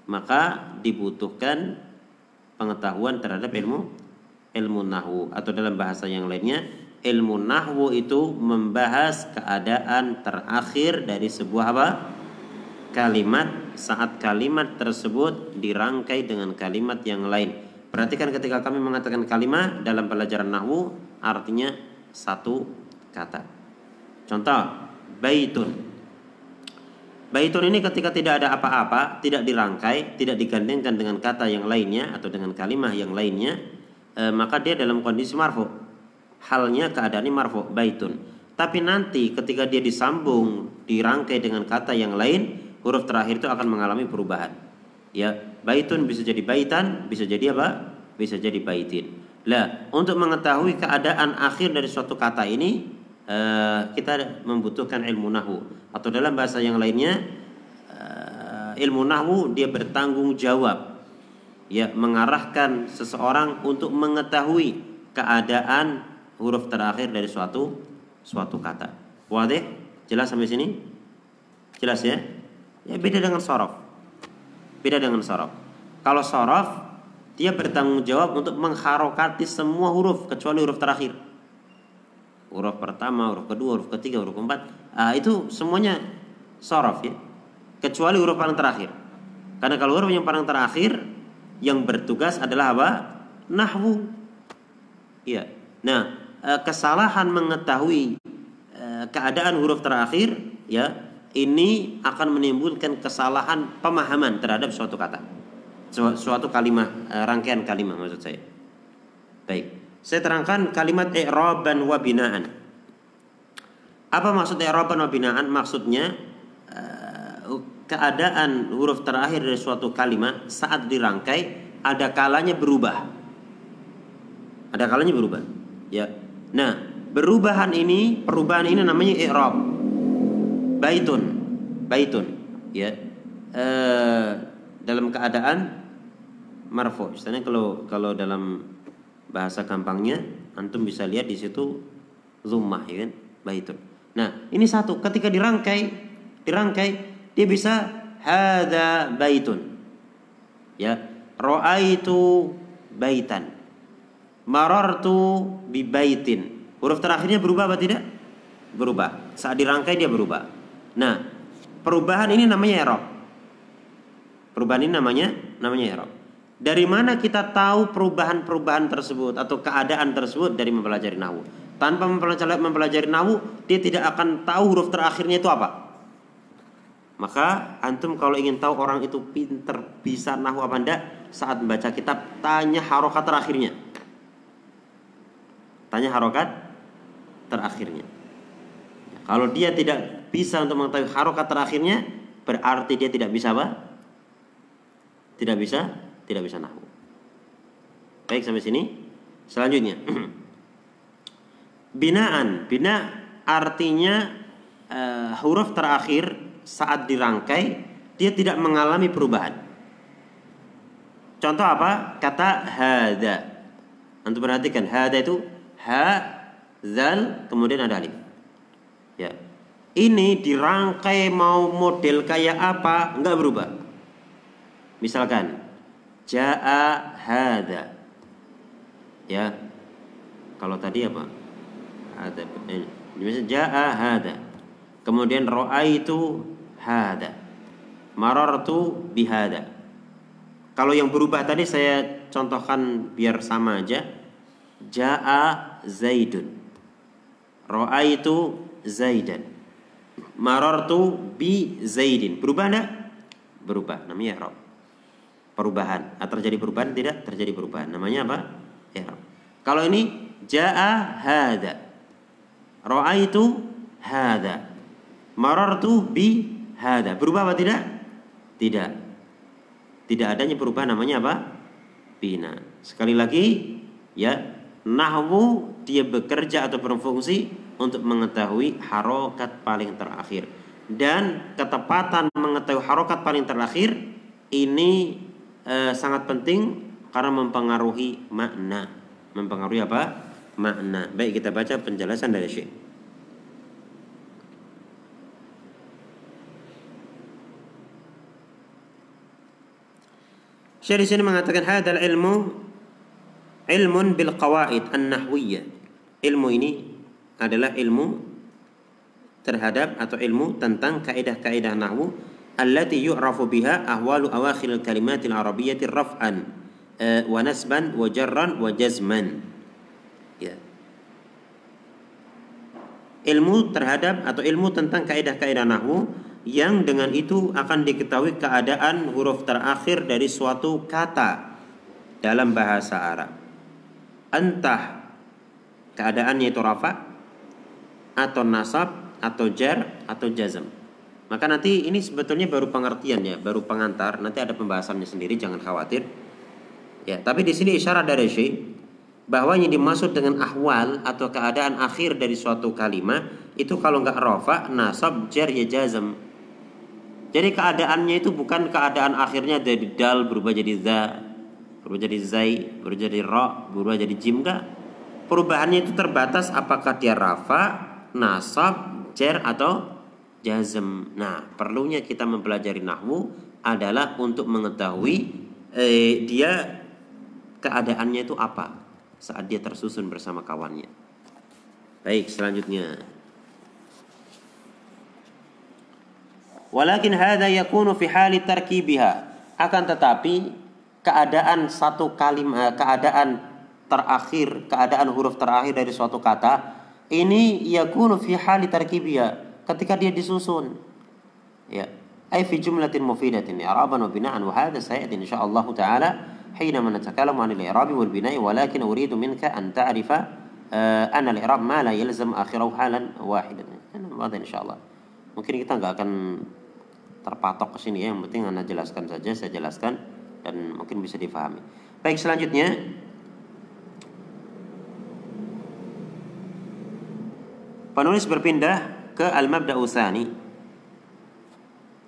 maka dibutuhkan pengetahuan terhadap ilmu ilmu nahwu atau dalam bahasa yang lainnya ilmu nahwu itu membahas keadaan terakhir dari sebuah apa? kalimat saat kalimat tersebut dirangkai dengan kalimat yang lain. Perhatikan ketika kami mengatakan kalimat dalam pelajaran nahwu artinya satu kata. Contoh, baitun. Baitun ini ketika tidak ada apa-apa, tidak dirangkai, tidak digandengkan dengan kata yang lainnya atau dengan kalimat yang lainnya, e, maka dia dalam kondisi marfu. Halnya keadaannya marfu, baitun. Tapi nanti ketika dia disambung, dirangkai dengan kata yang lain, huruf terakhir itu akan mengalami perubahan. Ya, baitun bisa jadi baitan, bisa jadi apa? Bisa jadi baitin. Lah, untuk mengetahui keadaan akhir dari suatu kata ini, eh, kita membutuhkan ilmu nahu atau dalam bahasa yang lainnya eh, ilmu nahu dia bertanggung jawab ya mengarahkan seseorang untuk mengetahui keadaan huruf terakhir dari suatu suatu kata. Wadih? Jelas sampai sini? Jelas ya? Ya beda dengan sorof. Beda dengan sorof. Kalau sorof dia bertanggung jawab untuk mengharokati semua huruf kecuali huruf terakhir. Huruf pertama, huruf kedua, huruf ketiga, huruf keempat. Ah, itu semuanya sorof ya. Kecuali huruf paling terakhir. Karena kalau huruf yang paling terakhir yang bertugas adalah apa? Nahwu. Iya. Nah, kesalahan mengetahui eh, keadaan huruf terakhir ya ini akan menimbulkan kesalahan pemahaman terhadap suatu kata. Suatu kalimat eh, rangkaian kalimat maksud saya. Baik. Saya terangkan kalimat i'raban wa binaan. Apa maksud i'raban wa binaan? Maksudnya keadaan huruf terakhir dari suatu kalimat saat dirangkai ada kalanya berubah. Ada kalanya berubah ya Nah, perubahan ini, perubahan ini namanya i'rab. Baitun. Baitun, ya. E, dalam keadaan marfu. Misalnya kalau kalau dalam bahasa gampangnya antum bisa lihat di situ zummah ya kan? Baitun. Nah, ini satu ketika dirangkai, dirangkai dia bisa hada baitun. Ya, ra'aitu baitan marartu bibaitin. Huruf terakhirnya berubah apa tidak? Berubah. Saat dirangkai dia berubah. Nah, perubahan ini namanya i'rab. Perubahan ini namanya namanya i'rab. Dari mana kita tahu perubahan-perubahan tersebut atau keadaan tersebut dari mempelajari nahwu? Tanpa mempelajari, mempelajari nahwu, dia tidak akan tahu huruf terakhirnya itu apa. Maka antum kalau ingin tahu orang itu pinter bisa nahwu apa enggak, saat membaca kitab tanya harokat terakhirnya. Tanya harokat terakhirnya. Kalau dia tidak bisa untuk mengetahui harokat terakhirnya, berarti dia tidak bisa apa? Tidak bisa, tidak bisa nahu. Baik sampai sini. Selanjutnya, binaan. Bina artinya uh, huruf terakhir saat dirangkai dia tidak mengalami perubahan. Contoh apa? Kata hada. Untuk perhatikan hada itu ha, zal, kemudian ada alif. Ya. Ini dirangkai mau model kayak apa, enggak berubah. Misalkan jaa hada. Ya. Kalau tadi apa? Ada eh, misalnya jaa hada. Kemudian itu hada. Marartu bihada. Kalau yang berubah tadi saya contohkan biar sama aja. Jaa Zaidun. Ra'aitu Zaidan. Marartu bi Zaidin. Berubah enggak? Berubah. Namanya i'rab. Perubahan. Atau terjadi perubahan? Tidak terjadi perubahan. Namanya apa? I'rab. Kalau ini jaa hada. Ra'aitu hada. Marartu bi hada. Berubah apa tidak? Tidak. Tidak adanya perubahan namanya apa? Bina. Sekali lagi ya Nahwu dia bekerja atau berfungsi untuk mengetahui harokat paling terakhir. Dan ketepatan mengetahui harokat paling terakhir ini e, sangat penting karena mempengaruhi makna. Mempengaruhi apa? Makna. Baik kita baca penjelasan dari Syekh. Syekh di sini mengatakan hadal ilmu ilmun bil qawaid an-nahwiyah. Ilmu ini adalah ilmu terhadap atau ilmu tentang kaidah-kaidah nahwu allati yu'rafu biha ahwalu awakhir al-kalimat al-arabiyyah raf'an eh, wa nasban wa jarran wa jazman. Ya. Ilmu terhadap atau ilmu tentang kaidah-kaidah nahwu yang dengan itu akan diketahui keadaan huruf terakhir dari suatu kata dalam bahasa Arab. Entah keadaannya itu rafa atau nasab atau jar atau jazm. Maka nanti ini sebetulnya baru pengertian ya, baru pengantar. Nanti ada pembahasannya sendiri, jangan khawatir. Ya, tapi di sini isyarat dari Syekh bahwa yang dimaksud dengan ahwal atau keadaan akhir dari suatu kalimat itu kalau nggak rofa, nasab, jar ya jazm. Jadi keadaannya itu bukan keadaan akhirnya dari dal berubah jadi za, berubah jadi zai, berubah jadi ro, berubah jadi jim enggak. Perubahannya itu terbatas apakah dia rafa, nasab, jar atau jazm. Nah, perlunya kita mempelajari nahwu adalah untuk mengetahui eh, dia keadaannya itu apa saat dia tersusun bersama kawannya. Baik, selanjutnya. Walakin hadza yakunu fi hali tarkibiha. Akan tetapi keadaan satu kalimat keadaan terakhir, keadaan huruf terakhir dari suatu kata ini yakunu fi hali tarkibiha ketika dia disusun. Ya. Ay fi jumlatin mufidatin i'raban wa bina'an wa hadha sayati insyaallah taala حينما نتكلم عن الإعراب والبناء ولكن أريد منك أن تعرف أن الإعراب ما لا يلزم آخره حالا واحدا هذا إن شاء الله mungkin kita nggak akan terpatok ke sini ya. Yang penting Anda jelaskan saja, saya jelaskan dan mungkin bisa difahami. Baik, selanjutnya. Penulis berpindah ke al-mabda usani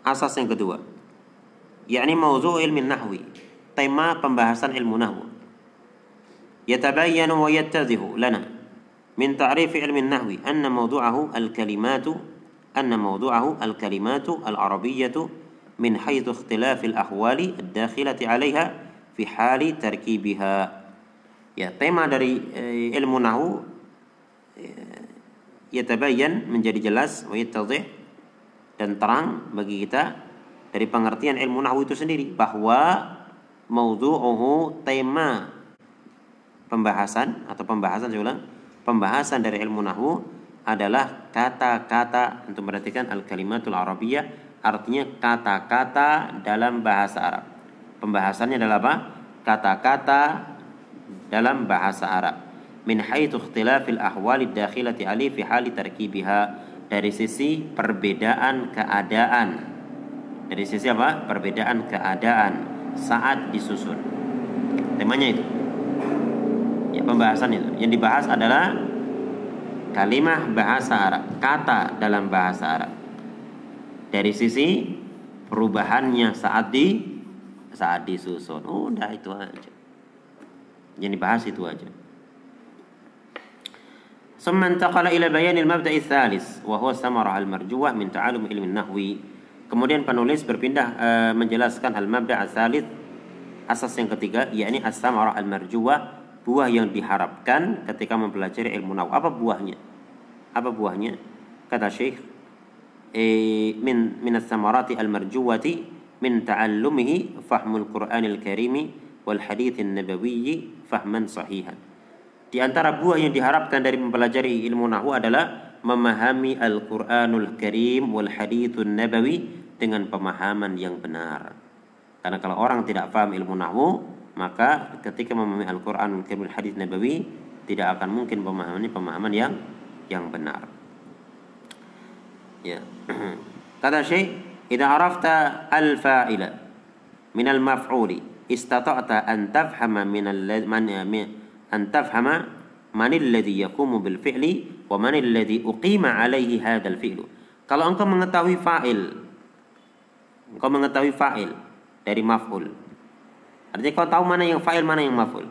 asas yang kedua yakni mauzu ilmi nahwi tema pembahasan ilmu nahwu. Yatabayyanu wa yattazihu lana min ta'rif ilmi nahwi anna mawdu'ahu al-kalimatu anna mawdu'ahu al-kalimatu al-arabiyyatu min haitsu ikhtilafil ahwali ad-dakhilati 'alaiha fi hali tarkibiha. Ya, tema dari eh, ilmu nahu eh, yatabayyan menjadi jelas wa yattadhih dan terang bagi kita dari pengertian ilmu nahu itu sendiri bahwa mauzu'uhu tema pembahasan atau pembahasan saya ulang pembahasan dari ilmu nahu adalah kata-kata untuk memperhatikan al kalimatul arabiyah artinya kata-kata dalam bahasa Arab. Pembahasannya adalah apa? Kata-kata dalam bahasa Arab. Min haitsu ikhtilafil ahwalid dakhilati ali fi hali tarkibiha dari sisi perbedaan keadaan. Dari sisi apa? Perbedaan keadaan saat disusun. Temanya itu. Ya, pembahasan itu. Yang dibahas adalah kalimah bahasa Arab, kata dalam bahasa Arab Dari sisi perubahannya saat di saat disusun. Udah itu aja. Yang dibahas itu aja. ثم انتقل إلى بيان المبدأ الثالث وهو الثمرة المرجوة من تعلم علم النحو Kemudian penulis berpindah e, menjelaskan al-mabda' al-thalith asas yang ketiga yakni as-samarah al-marjuwah buah yang diharapkan ketika mempelajari ilmu nahu. Apa buahnya? Apa buahnya? Kata Syekh, eh, min min as-samarati al-marjuwati min ta'allumihi fahmul Qur'anil Karimi wal haditsin nabawiyyi fahman sahihan. Di antara buah yang diharapkan dari mempelajari ilmu nahu adalah memahami Al-Qur'anul Karim wal haditsun nabawi dengan pemahaman yang benar. Karena kalau orang tidak paham ilmu nahwu, maka ketika memahami Al-Qur'an Karim hadis Nabawi tidak akan mungkin pemahamannya pemahaman yang yang benar. Ya. Kata Syekh, "Idza arafta al-fa'ila min al-maf'uli, istata'ta an tafhama min man an tafhama man alladhi yaqumu bil fi'li wa man alladhi uqima alaihi hadzal fi'lu." Kalau engkau mengetahui fa'il, engkau mengetahui fa'il dari maf'ul. Artinya kau tahu mana yang fa'il, mana yang maf'ul.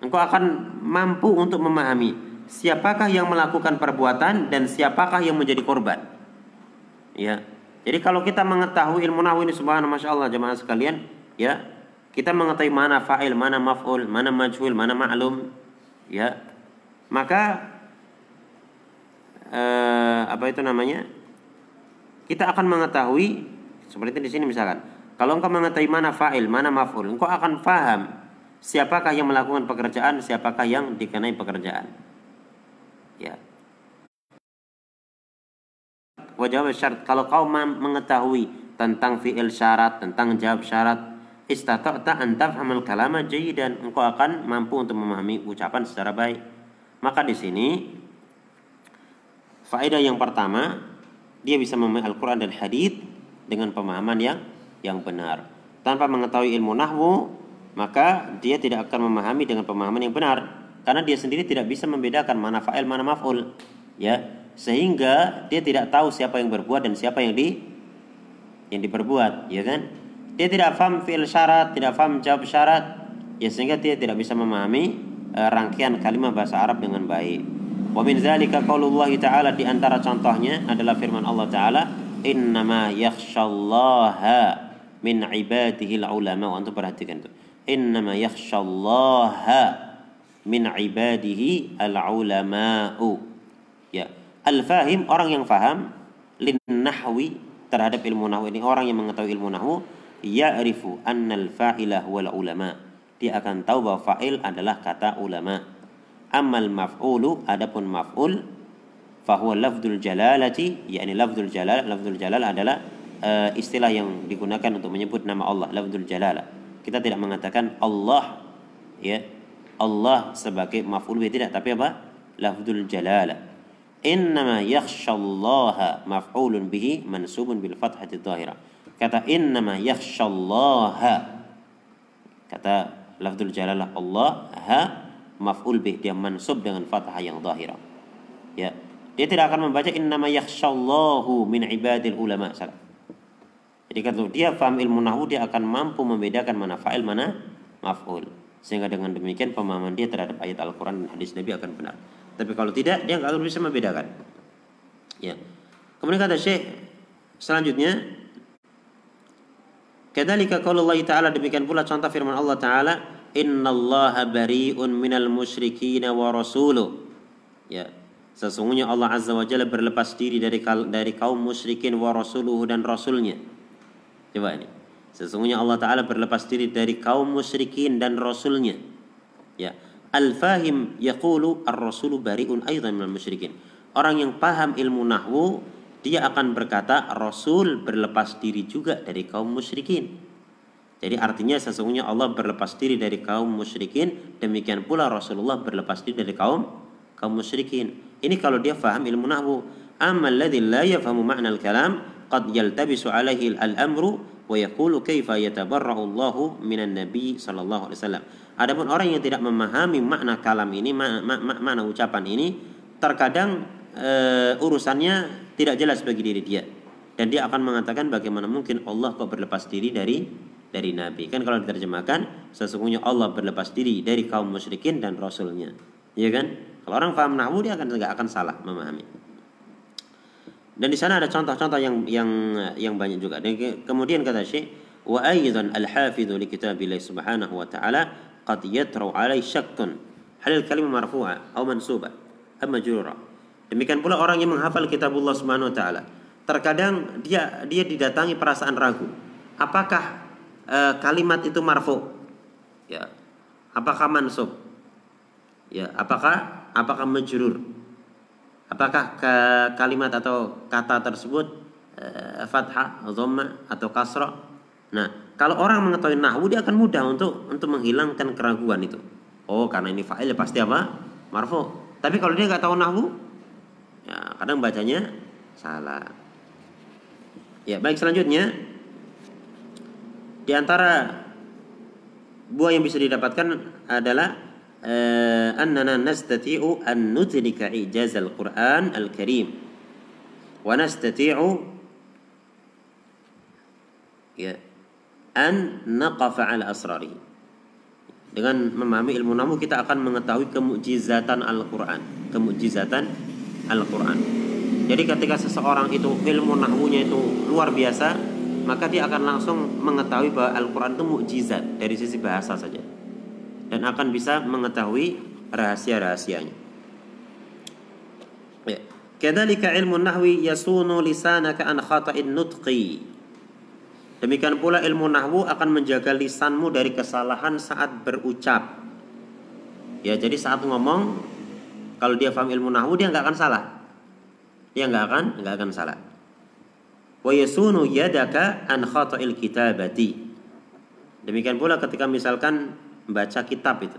Engkau akan mampu untuk memahami siapakah yang melakukan perbuatan dan siapakah yang menjadi korban. Ya. Jadi kalau kita mengetahui ilmu nahwu ini subhanallah masya Allah jemaah sekalian, ya kita mengetahui mana fa'il, mana maf'ul, mana majhul, mana ma'lum, ya maka eh, apa itu namanya? Kita akan mengetahui Seperti di sini misalkan, kalau engkau mengetahui mana fa'il, mana maf'ul, engkau akan faham siapakah yang melakukan pekerjaan, siapakah yang dikenai pekerjaan. Ya. Wajah syarat kalau kau mengetahui tentang fi'il syarat, tentang jawab syarat, istata'ta an tafhamal kalama dan engkau akan mampu untuk memahami ucapan secara baik. Maka di sini faedah yang pertama dia bisa memahami Al-Qur'an dan hadis dengan pemahaman yang yang benar. Tanpa mengetahui ilmu nahwu, maka dia tidak akan memahami dengan pemahaman yang benar karena dia sendiri tidak bisa membedakan mana fa'il mana maf'ul. Ya, sehingga dia tidak tahu siapa yang berbuat dan siapa yang di yang diperbuat, ya kan? Dia tidak paham fi'il syarat, tidak paham jawab syarat, ya sehingga dia tidak bisa memahami uh, rangkaian kalimat bahasa Arab dengan baik. Wa min zalika qaulullah ta'ala di antara contohnya adalah firman Allah taala, "Innama yakhshallaha min ibadihi ulama." Untuk perhatikan itu. Innama yakhshallaha min ibadihi al-ulama'u. Ya. Al-fahim orang yang faham lin nahwi terhadap ilmu nahwu ini orang yang mengetahui ilmu nahwu ya'rifu annal fa'ilah wal ulama. Dia akan tahu bahwa fa'il adalah kata ulama. Amal maf'ulu adapun maf'ul fahuwa lafdul jalalati yakni lafdul jalal lafdul jalal adalah uh, istilah yang digunakan untuk menyebut nama Allah lafdul jalala. Kita tidak mengatakan Allah ya Allah sebagai maf'ul tidak tapi apa? Lafdul jalala. Innama yakhshallaha maf'ulun bihi mansubun bil fathati dhahirah kata innama yakhshallaha. Kata lafzul jalalah Allah ha maf'ul bih dia mansub dengan fathah yang zahira ya. Dia tidak akan membaca innama yakhshallahu min ibadil ulama. Salah. Jadi kalau dia paham ilmu nahwu dia akan mampu membedakan mana fa'il mana maf'ul. Sehingga dengan demikian pemahaman dia terhadap ayat Al-Quran dan hadis Nabi akan benar tapi kalau tidak dia nggak akan bisa membedakan ya kemudian kata Syekh selanjutnya Kadzalika qaul Allah Ta'ala demikian pula contoh firman Allah Ta'ala Innallaha bari'un minal musyrikin wa rasuluh. Ya. Sesungguhnya Allah Azza wa Jalla berlepas diri dari dari kaum musyrikin wa rasuluhu dan rasulnya. Coba ini. Sesungguhnya Allah Ta'ala berlepas diri dari kaum musyrikin dan rasulnya. Ya. Al-fahim yaqulu ar-rasulu bari'un aidan minal musyrikin. Orang yang paham ilmu nahwu dia akan berkata Rasul berlepas diri juga dari kaum musyrikin. Jadi artinya sesungguhnya Allah berlepas diri dari kaum musyrikin, demikian pula Rasulullah berlepas diri dari kaum kaum musyrikin. Ini kalau dia faham ilmu nahwu. Amma alladhi la yafhamu ma'na al-kalam qad yaltabisu alaihi al-amru wa yaqulu kaifa yatabarra'u Allahu minan nabi sallallahu alaihi wasallam. Adapun orang yang tidak memahami makna kalam ini, makna, makna ucapan ini, terkadang uh, urusannya tidak jelas bagi diri dia. Dan dia akan mengatakan bagaimana mungkin Allah kok berlepas diri dari dari Nabi. Kan kalau diterjemahkan sesungguhnya Allah berlepas diri dari kaum musyrikin dan Rasulnya. Ya kan? Kalau orang paham nahwu dia akan nggak akan salah memahami. Dan di sana ada contoh-contoh yang yang yang banyak juga. Dan kemudian kata Syekh wa al-hafidhu li kitabillah subhanahu wa ta'ala qad yatrau alai syakkun hal al-kalimah marfu'a atau mansuba amma majrura Demikian pula orang yang menghafal kitabullah Subhanahu wa taala. Terkadang dia dia didatangi perasaan ragu. Apakah e, kalimat itu marfu? Ya. Apakah mansub? Ya, apakah apakah majrur? Apakah ke kalimat atau kata tersebut e, fathah, dhamma atau kasrah? Nah, kalau orang mengetahui nahwu dia akan mudah untuk untuk menghilangkan keraguan itu. Oh, karena ini fa'il pasti apa? Marfu. Tapi kalau dia nggak tahu nahwu, Ya, kadang bacanya salah. Ya, baik selanjutnya di antara buah yang bisa didapatkan adalah uh, annana nastati'u an nudrika ijaz al-Qur'an al-Karim wa nastati'u ya an naqafa ala asrari dengan memahami ilmu namu kita akan mengetahui kemujizatan Al-Quran kemujizatan Al-Quran. Jadi ketika seseorang itu ilmu nahwunya itu luar biasa, maka dia akan langsung mengetahui bahwa Al-Quran itu mukjizat dari sisi bahasa saja. Dan akan bisa mengetahui rahasia-rahasianya. Ya. Kadzalika ilmu nahwi yasunu lisanaka an khata'in nutqi Demikian pula ilmu nahwu akan menjaga lisanmu dari kesalahan saat berucap. Ya, jadi saat ngomong kalau dia paham ilmu nahwu dia nggak akan salah. Dia nggak akan nggak akan salah. Wa yasunu yadaka an khata'il kitabati. Demikian pula ketika misalkan baca kitab itu.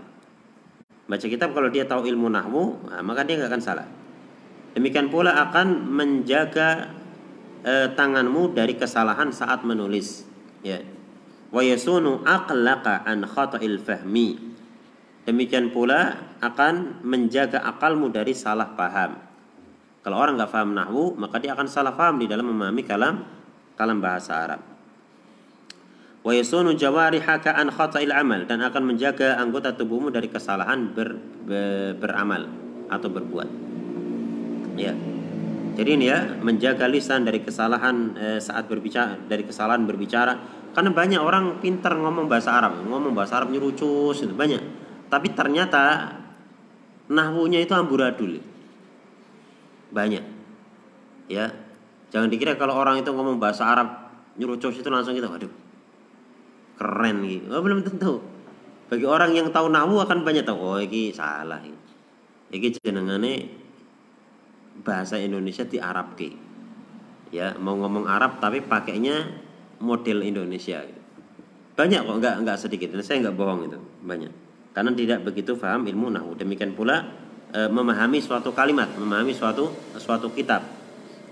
Baca kitab kalau dia tahu ilmu nahwu, nah, maka dia nggak akan salah. Demikian pula akan menjaga e, tanganmu dari kesalahan saat menulis. Ya. Wa an khata'il fahmi. Demikian pula akan menjaga akalmu dari salah paham. Kalau orang nggak paham nahwu, maka dia akan salah paham di dalam memahami kalam kalam bahasa Arab. Wa yasunu jawarihaka an khata'il amal dan akan menjaga anggota tubuhmu dari kesalahan ber, ber, beramal atau berbuat. Ya. Jadi ini ya menjaga lisan dari kesalahan eh, saat berbicara dari kesalahan berbicara. Karena banyak orang pintar ngomong bahasa Arab. Ngomong bahasa Arab nyurucus itu banyak. Tapi ternyata nahwunya itu amburadul. Banyak. Ya. Jangan dikira kalau orang itu ngomong bahasa Arab nyurucus itu langsung kita waduh keren gitu oh, belum tentu. Bagi orang yang tahu nahwu akan banyak tahu oh ini salah ini jenengane bahasa Indonesia di Arab ke ya mau ngomong Arab tapi pakainya model Indonesia. Banyak kok nggak nggak sedikit. Dan saya nggak bohong itu banyak. Karena tidak begitu paham ilmu nahu. Demikian pula e, memahami suatu kalimat memahami suatu suatu kitab.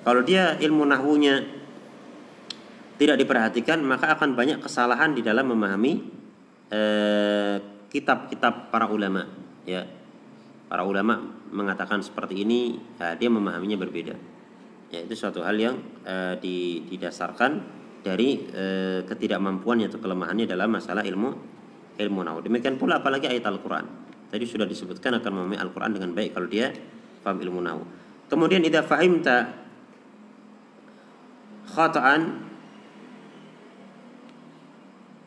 Kalau dia ilmu nahwunya tidak diperhatikan maka akan banyak kesalahan di dalam memahami eh, kitab-kitab para ulama. Ya para ulama mengatakan seperti ini ya, dia memahaminya berbeda. Ya itu suatu hal yang uh, didasarkan dari uh, ketidakmampuan atau kelemahannya dalam masalah ilmu ilmu nahu. Demikian pula apalagi ayat Al-Qur'an. Tadi sudah disebutkan akan memahami Al-Qur'an dengan baik kalau dia paham ilmu nahu. Kemudian idza fahimta khata'an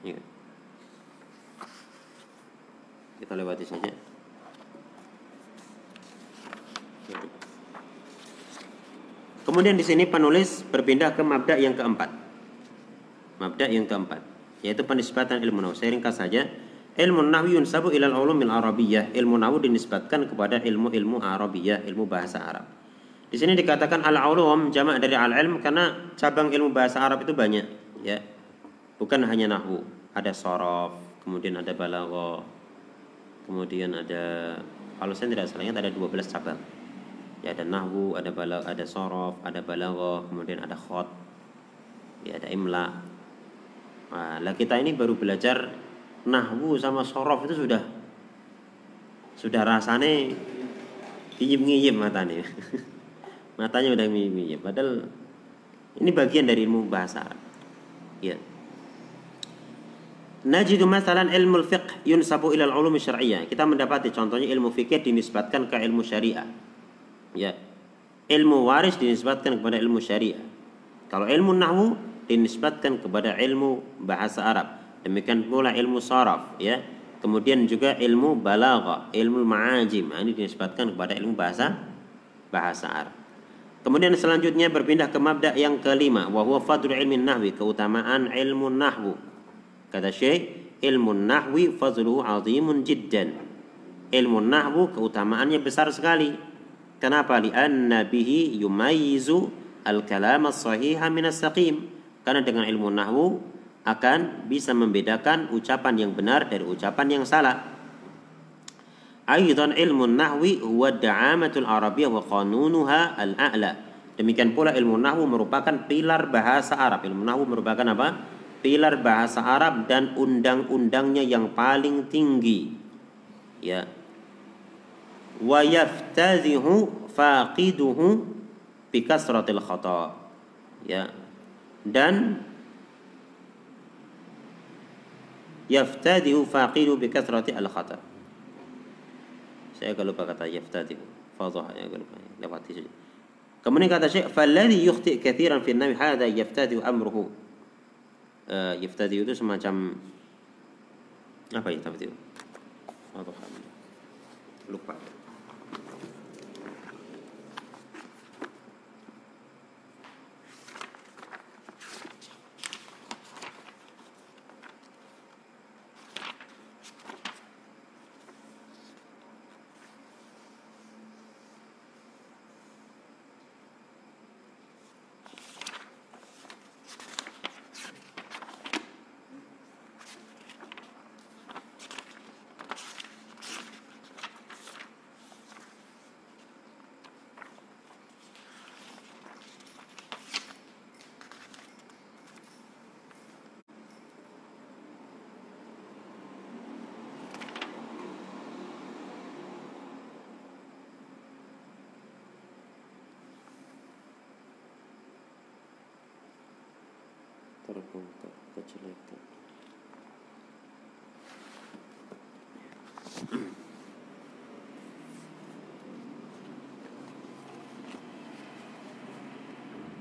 ya. kita lewati saja Kemudian di sini penulis berpindah ke mabda yang keempat. Mabda yang keempat, yaitu penisbatan ilmu nahwu. Saya ringkas saja. Ilmu nahwu yunsabu ilal ulumil arabiyyah. Ilmu nahwu dinisbatkan kepada ilmu-ilmu arabiyyah, ilmu bahasa Arab. Di sini dikatakan al-ulum jamak dari al-ilm karena cabang ilmu bahasa Arab itu banyak, ya. Bukan hanya nahwu, ada sorof, kemudian ada balaghah, kemudian ada kalau saya tidak salah ingat ada 12 cabang ya ada nahwu ada balag ada sorof ada balaghah kemudian ada khot. Ya ada imla. Nah, lah kita ini baru belajar nahwu sama sorof itu sudah sudah rasane ngiyip ngiyip matanya. Matanya udah ngiyip ngiyip padahal ini bagian dari ilmu bahasa. Ya. Najidu masalan ilmu fiqh yunsabu ilal ulum syar'iyyah. Kita mendapati contohnya ilmu fikih dinisbatkan ke ilmu syariah ya. Ilmu waris dinisbatkan kepada ilmu syariah. Kalau ilmu nahwu dinisbatkan kepada ilmu bahasa Arab. Demikian pula ilmu saraf ya. Kemudian juga ilmu balagha ilmu ma'ajim. Nah, ini dinisbatkan kepada ilmu bahasa bahasa Arab. Kemudian selanjutnya berpindah ke mabda yang kelima. Wa huwa fadlu ilmi nahwi keutamaan ilmu nahwu. Kata Syekh ilmu nahwi fadluhu azimun jiddan. Ilmu nahwu keutamaannya besar sekali Kenapa? Lianna bihi yumayyizu al-kalam as-sahiha min as-saqim. Karena dengan ilmu nahwu akan bisa membedakan ucapan yang benar dari ucapan yang salah. Aidan ilmu nahwi huwa da'amatul arabiyyah wa qanunuha al-a'la. Demikian pula ilmu nahwu merupakan pilar bahasa Arab. Ilmu nahwu merupakan apa? Pilar bahasa Arab dan undang-undangnya yang paling tinggi. Ya, yaftadhihu faqiduhu bi kasratil khata ya dan yaftadihu faqidu bi kasrati al khata saya agak lupa kata yaftadihu fadhah ya agak lupa lewati saja kemudian kata Syekh falladhi yukhti katsiran fi an-nawi hadha yaftadihu amruhu uh, yaftadihu itu semacam apa ya yaftadihu lupa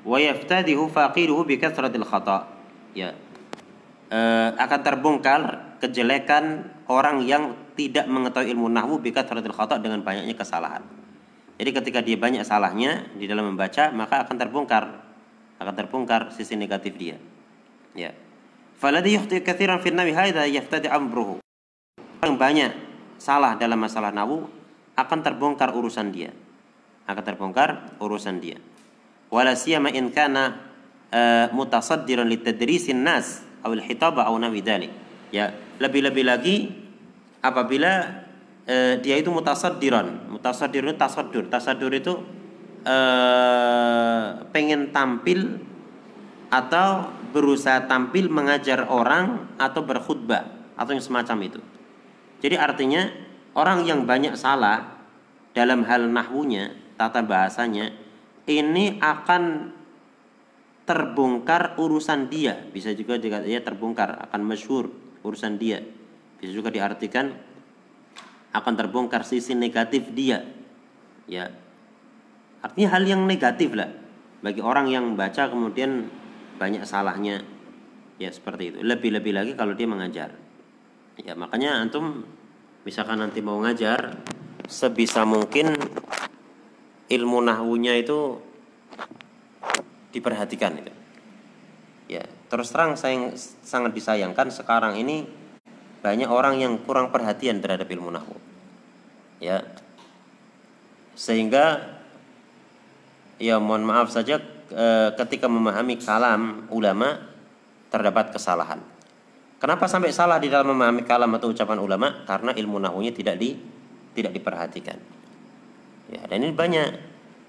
wa yaftadihu faqiruhu bi kathratil ya. E, akan terbongkar kejelekan orang yang tidak mengetahui ilmu nahwu bi kathratil khata dengan banyaknya kesalahan. Jadi ketika dia banyak salahnya di dalam membaca maka akan terbongkar akan terbongkar sisi negatif dia. Ya. Faladhi yukhti katsiran fi nawi hadza yaftadi amruhu. Yang banyak salah dalam masalah nahwu akan terbongkar urusan dia. Akan terbongkar urusan dia wala siyama in kana uh, mutasaddiran litadrisin nas aw al-hitaba aw nawi dhalik. Ya, lebih-lebih lagi apabila uh, dia itu mutasaddiran. Mutasaddir itu tasaddur. Tasaddur itu uh, pengen tampil atau berusaha tampil mengajar orang atau berkhutbah atau yang semacam itu. Jadi artinya orang yang banyak salah dalam hal nahwunya, tata bahasanya, ini akan terbongkar urusan dia. Bisa juga dikatakan ya terbongkar akan masyhur urusan dia. Bisa juga diartikan akan terbongkar sisi negatif dia. Ya. Artinya hal yang negatif lah bagi orang yang baca kemudian banyak salahnya. Ya seperti itu. Lebih-lebih lagi kalau dia mengajar. Ya makanya antum misalkan nanti mau ngajar sebisa mungkin ilmu nahwunya itu diperhatikan itu. Ya, terus terang saya sangat disayangkan sekarang ini banyak orang yang kurang perhatian terhadap ilmu nahwu. Ya. Sehingga ya mohon maaf saja ketika memahami kalam ulama terdapat kesalahan. Kenapa sampai salah di dalam memahami kalam atau ucapan ulama? Karena ilmu nahwunya tidak di tidak diperhatikan. Ya, dan ini banyak.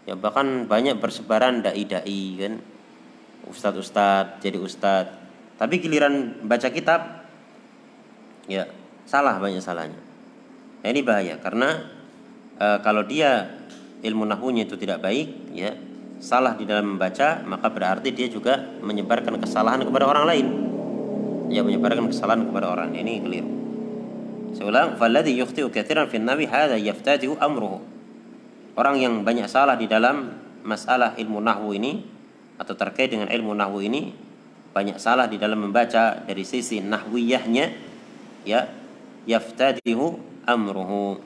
Ya bahkan banyak bersebaran dai-dai kan. Ustadz-ustadz jadi ustadz. Tapi giliran baca kitab ya salah banyak salahnya. Nah, ini bahaya karena e, kalau dia ilmu nahwunya itu tidak baik ya salah di dalam membaca maka berarti dia juga menyebarkan kesalahan kepada orang lain ya menyebarkan kesalahan kepada orang ini keliru saya ulang falladhi yukhti'u katsiran fi nawi amruhu orang yang banyak salah di dalam masalah ilmu nahwu ini atau terkait dengan ilmu nahwu ini banyak salah di dalam membaca dari sisi nahwiyahnya ya yaftadihu amruhu.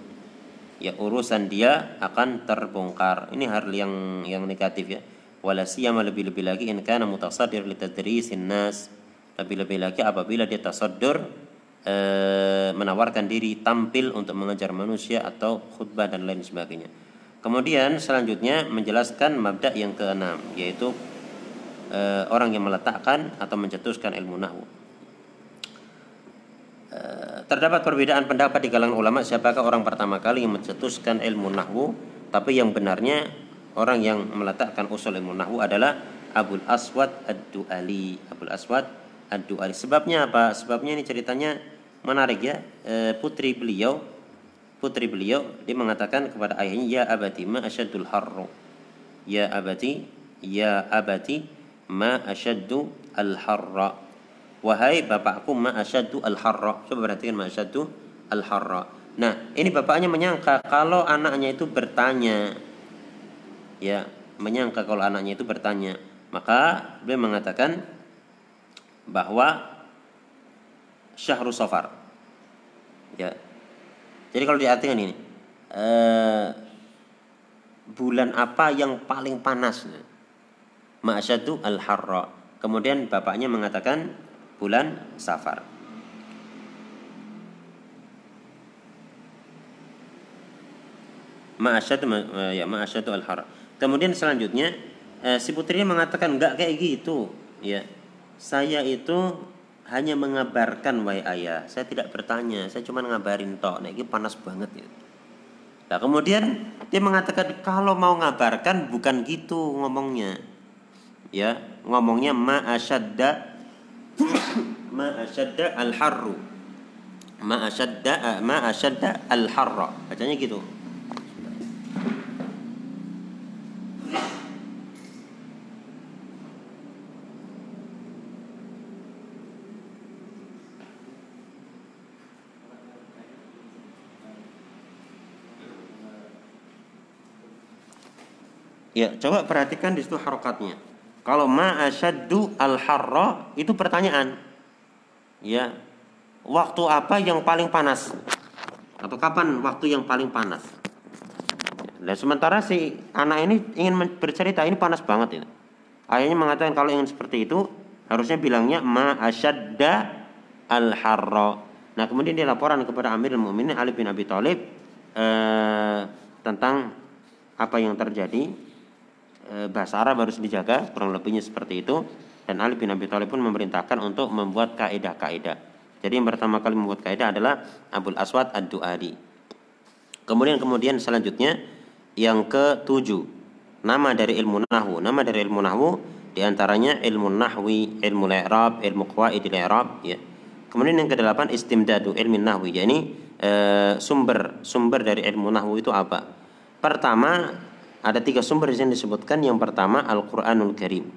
Ya urusan dia akan terbongkar. Ini hal yang yang negatif ya. Wala siyama lebih-lebih lagi in kana mutasaddir li tadrisin nas. Lebih-lebih lagi apabila dia tasaddur e, menawarkan diri tampil untuk mengajar manusia atau khutbah dan lain sebagainya Kemudian selanjutnya menjelaskan mabda yang keenam yaitu e, orang yang meletakkan atau mencetuskan ilmu nahwu. E, terdapat perbedaan pendapat di kalangan ulama siapakah orang pertama kali yang mencetuskan ilmu nahwu, tapi yang benarnya orang yang meletakkan usul ilmu nahwu adalah Abul Aswad Ad-Duali. Abul Aswad Ad-Duali. Sebabnya apa? Sebabnya ini ceritanya menarik ya. E, putri beliau putri beliau dia mengatakan kepada ayahnya ya abati ma asyadul harru. Ya abati ya abati ma asyaddu al harra wahai bapakku ma asyaddu al harra coba perhatikan ma asyaddu al harra nah ini bapaknya menyangka kalau anaknya itu bertanya. Ya menyangka kalau anaknya itu bertanya. Maka beliau mengatakan bahwa syahrul safar ya jadi kalau diartikan ini eh, bulan apa yang paling panas? Ma'asyadu al-harra. Kemudian bapaknya mengatakan bulan Safar. Ma'asyadu ya ma'asyadu al-harra. Kemudian selanjutnya eh, si putrinya mengatakan enggak kayak gitu, ya. Saya itu hanya mengabarkan wahai ayah saya tidak bertanya saya cuma ngabarin tok. Nah ini panas banget ya. Nah kemudian dia mengatakan kalau mau ngabarkan bukan gitu ngomongnya. Ya ngomongnya ma asyadda ma asyadda al harru ma asyadda ma asyadda al harra bacanya gitu Ya, coba perhatikan di situ harokatnya. Kalau ma asyaddu al harra itu pertanyaan. Ya. Waktu apa yang paling panas? Atau kapan waktu yang paling panas? Dan sementara si anak ini ingin bercerita ini panas banget itu. Ayahnya mengatakan kalau ingin seperti itu harusnya bilangnya ma asyadda al harra. Nah, kemudian dia laporan kepada Amirul Mukminin Ali bin Abi Thalib eh, tentang apa yang terjadi. Eh, bahasa Arab harus dijaga, kurang lebihnya seperti itu. Dan Ali bin Abi Thalib pun memerintahkan untuk membuat kaidah-kaidah. Jadi yang pertama kali membuat kaidah adalah Abul Aswad Ad-Duadi. Kemudian kemudian selanjutnya yang ketujuh nama dari ilmu nahwu. Nama dari ilmu nahwu di antaranya ilmu nahwi, ilmu i'rab, ilmu qawaidil i'rab. Ya. Kemudian yang kedelapan istimdadu ilmu nahwi. yakni eh, sumber sumber dari ilmu nahwu itu apa? Pertama ada tiga sumber yang disebutkan. Yang pertama Al-Quranul Karim.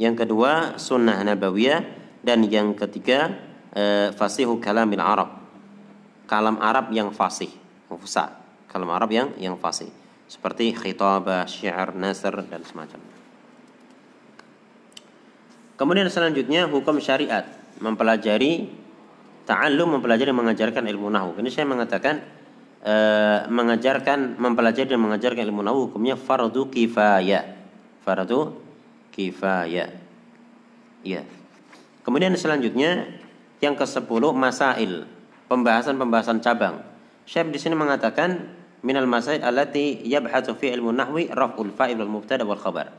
Yang kedua sunnah nabawiyah dan yang ketiga eh, fasihu kalamil Arab. Kalam Arab yang fasih, fusa. Kalam Arab yang yang fasih. Seperti khitabah, syair, nasr dan semacamnya. Kemudian selanjutnya hukum syariat mempelajari ta'allum mempelajari mengajarkan ilmu nahwu. Ini saya mengatakan eh, mengajarkan mempelajari dan mengajarkan ilmu nahwu hukumnya fardu kifayah. Fardu kifayah. Ya. Kemudian selanjutnya yang ke-10 masail, pembahasan-pembahasan cabang. Syekh di sini mengatakan minal masail allati yabhatsu fi ilmu nahwi raf'ul fa'il wal mubtada wal khabar.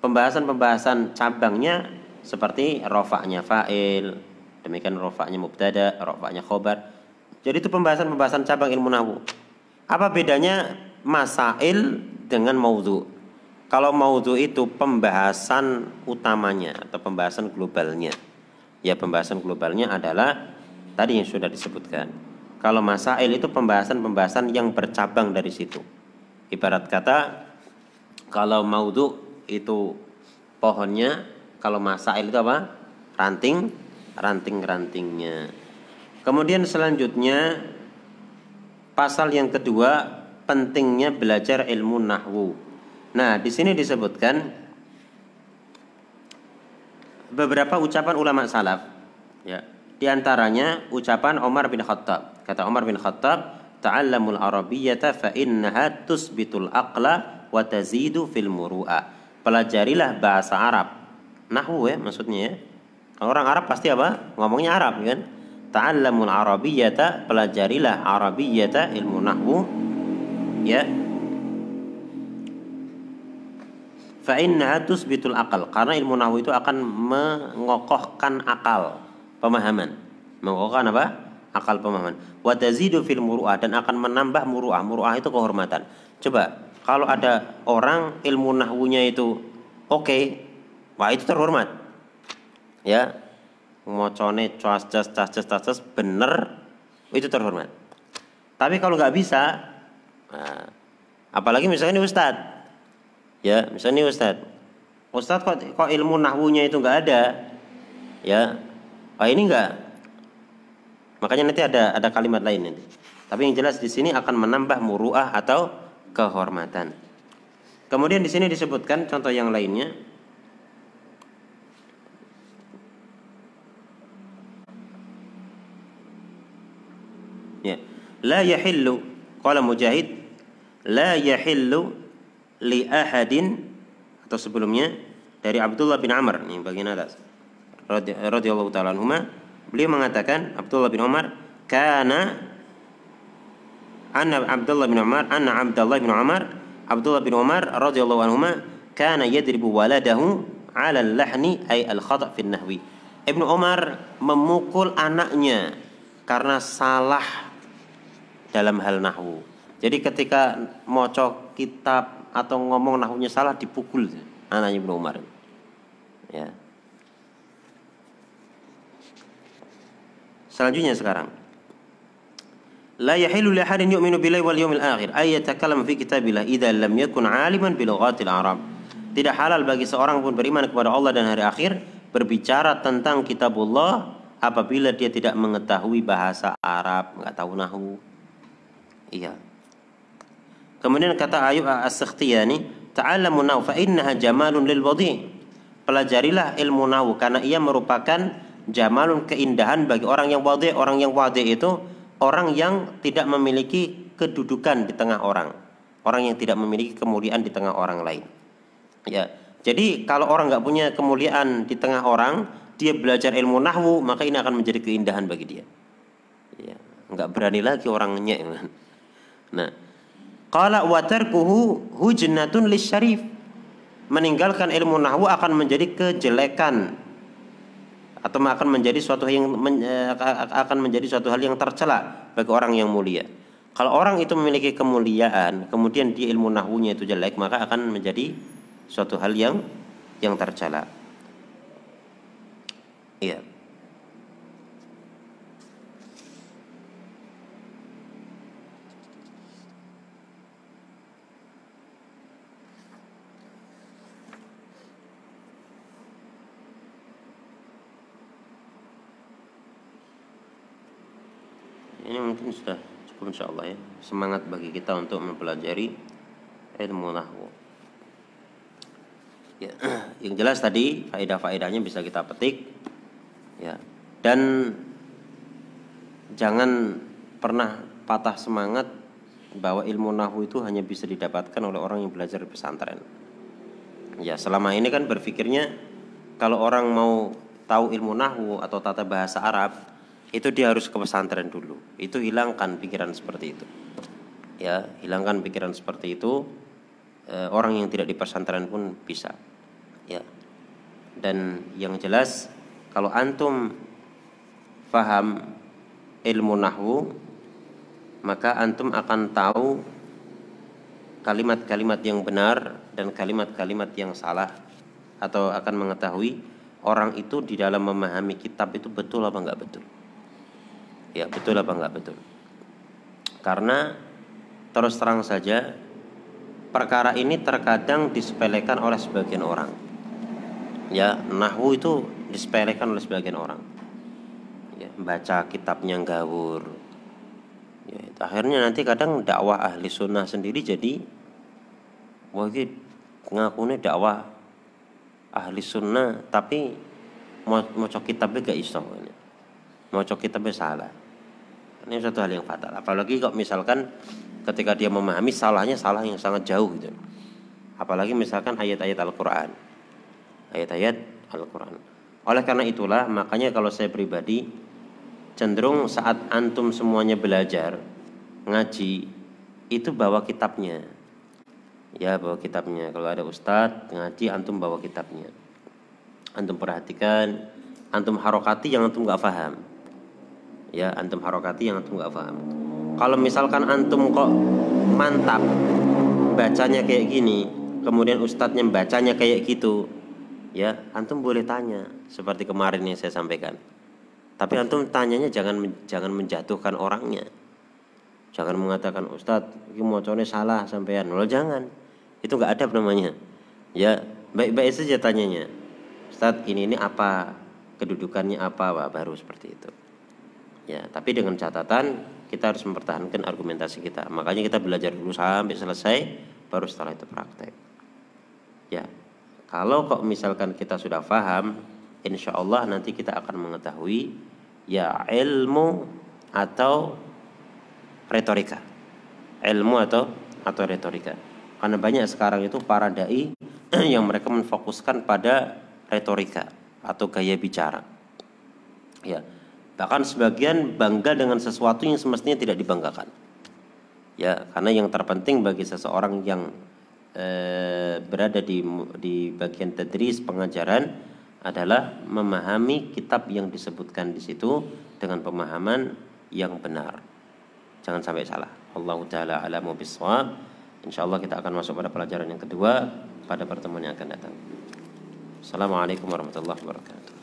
Pembahasan-pembahasan cabangnya seperti rafa'nya fa'il, demikian rafa'nya mubtada, rafa'nya khabar. Jadi itu pembahasan-pembahasan cabang ilmu nahwu. Apa bedanya masail dengan maudhu? Kalau maudhu itu pembahasan utamanya atau pembahasan globalnya. Ya pembahasan globalnya adalah tadi yang sudah disebutkan. Kalau masail itu pembahasan-pembahasan yang bercabang dari situ. Ibarat kata kalau maudhu itu pohonnya, kalau masail itu apa? Ranting, ranting-rantingnya. Kemudian selanjutnya pasal yang kedua pentingnya belajar ilmu nahwu. Nah, di sini disebutkan beberapa ucapan ulama salaf. Ya. Di antaranya ucapan Umar bin Khattab. Kata Umar bin Khattab, "Ta'allamul arabiyyata fa innaha tusbitul aqla wa tazidu fil muru'ah." Pelajarilah bahasa Arab. Nahwu ya maksudnya ya. Orang Arab pasti apa? Ngomongnya Arab kan? Ta'allamul arabiyyata, pelajarilah arabiyyata ilmu nahwu. Ya, fa innaha tusbitul akal karena ilmu nahwu itu akan mengokohkan akal pemahaman. Mengokohkan apa? Akal pemahaman. Wa tazidu fil muru'ah dan akan menambah muru'ah. Muru'ah itu kehormatan. Coba kalau ada orang ilmu nahwunya itu oke okay, wah itu terhormat ya ngocone cas cas cas cas cas cas bener. Itu terhormat. Tapi kalau nggak bisa nah, apalagi misalnya ini ustadz. Ya misalnya Ustadz. Ustadz kok, kok ilmu nahwunya itu nggak ada? Ya oh ini nggak? Makanya nanti ada ada kalimat lain nanti. Tapi yang jelas di sini akan menambah muruah atau kehormatan. Kemudian di sini disebutkan contoh yang lainnya ya la yahillu qala mujahid la yahillu li ahadin atau sebelumnya dari Abdullah bin Amr. Ini bagian atas. Radhiyallahu taala anhuma beliau mengatakan Abdullah bin Umar kana anna Abdullah bin Umar anna Abdullah bin Umar Abdullah bin Umar radhiyallahu anhuma kana yadribu waladahu ala al-lahni ay al-khata' fi nahwi. Ibnu Umar memukul anaknya karena salah dalam hal nahwu. Jadi ketika mocok kitab atau ngomong nahwunya salah dipukul anaknya Ibnu Umar. Ya. Selanjutnya sekarang. La yahilu li ahadin yu'minu billahi wal yawmil akhir ay yatakallam fi kitabillah idza lam yakun 'aliman bi lughatil arab. Tidak halal bagi seorang pun beriman kepada Allah dan hari akhir berbicara tentang kitabullah apabila dia tidak mengetahui bahasa Arab, enggak tahu nahwu. Iya. Kemudian kata Ayub As-Sakhtiyani, ta'allamu nahu fa innaha jamalun lil wadi. Pelajarilah ilmu nahu karena ia merupakan jamalun keindahan bagi orang yang wadi. Orang yang wadi itu orang yang tidak memiliki kedudukan di tengah orang. Orang yang tidak memiliki kemuliaan di tengah orang lain. Ya. Jadi kalau orang nggak punya kemuliaan di tengah orang, dia belajar ilmu nahwu, maka ini akan menjadi keindahan bagi dia. Ya, nggak berani lagi orangnya. Nah, qala wa tarkuhu hujnatun lisyarif. Meninggalkan ilmu nahwu akan menjadi kejelekan atau akan menjadi suatu yang eh, akan menjadi suatu hal yang tercela bagi orang yang mulia. Kalau orang itu memiliki kemuliaan, kemudian dia ilmu nahwunya itu jelek, maka akan menjadi suatu hal yang yang tercela. Iya. Ini mungkin sudah cukup insya Allah ya. Semangat bagi kita untuk mempelajari ilmu nahwu. Ya, Yang jelas tadi faedah-faedahnya bisa kita petik. Ya. Dan jangan pernah patah semangat bahwa ilmu nahwu itu hanya bisa didapatkan oleh orang yang belajar di pesantren. Ya, selama ini kan berpikirnya kalau orang mau tahu ilmu nahwu atau tata bahasa Arab, itu dia harus ke pesantren dulu. Itu hilangkan pikiran seperti itu. Ya, hilangkan pikiran seperti itu. E, orang yang tidak di pesantren pun bisa. Ya. Dan yang jelas kalau antum faham ilmu nahwu maka antum akan tahu kalimat-kalimat yang benar dan kalimat-kalimat yang salah atau akan mengetahui orang itu di dalam memahami kitab itu betul apa enggak betul ya betul apa enggak? Betul. Karena terus terang saja perkara ini terkadang disepelekan oleh sebagian orang. Ya nahwu itu disepelekan oleh sebagian orang. Ya baca kitabnya gawur ya akhirnya nanti kadang dakwah ahli sunnah sendiri jadi wah ini ngakunya dakwah ahli sunnah tapi mau mau kitabnya gak iso. Mau kitabnya salah ini satu hal yang fatal. Apalagi kok misalkan ketika dia memahami salahnya salah yang sangat jauh gitu. Apalagi misalkan ayat-ayat Al-Qur'an. Ayat-ayat Al-Qur'an. Oleh karena itulah makanya kalau saya pribadi cenderung saat antum semuanya belajar ngaji itu bawa kitabnya. Ya, bawa kitabnya. Kalau ada ustadz ngaji antum bawa kitabnya. Antum perhatikan, antum harokati yang antum gak paham ya antum harokati yang antum nggak paham. Kalau misalkan antum kok mantap bacanya kayak gini kemudian ustadznya bacanya kayak gitu ya antum boleh tanya seperti kemarin yang saya sampaikan. Tapi antum tanyanya jangan jangan menjatuhkan orangnya. Jangan mengatakan ustadz ini mocornya salah sampean. Lo jangan. Itu nggak ada namanya. Ya baik-baik saja tanyanya. Ustadz ini ini apa? Kedudukannya apa? Wah, baru seperti itu Ya, tapi dengan catatan kita harus mempertahankan argumentasi kita. Makanya kita belajar dulu sampai selesai, baru setelah itu praktek. Ya, kalau kok misalkan kita sudah paham, insya Allah nanti kita akan mengetahui ya ilmu atau retorika, ilmu atau atau retorika. Karena banyak sekarang itu para dai yang mereka menfokuskan pada retorika atau gaya bicara. Ya, Bahkan sebagian bangga dengan sesuatu yang semestinya tidak dibanggakan. Ya, karena yang terpenting bagi seseorang yang e, berada di di bagian tadris pengajaran adalah memahami kitab yang disebutkan di situ dengan pemahaman yang benar. Jangan sampai salah. Allah taala alamu bisawab. Insyaallah kita akan masuk pada pelajaran yang kedua pada pertemuan yang akan datang. Assalamualaikum warahmatullahi wabarakatuh.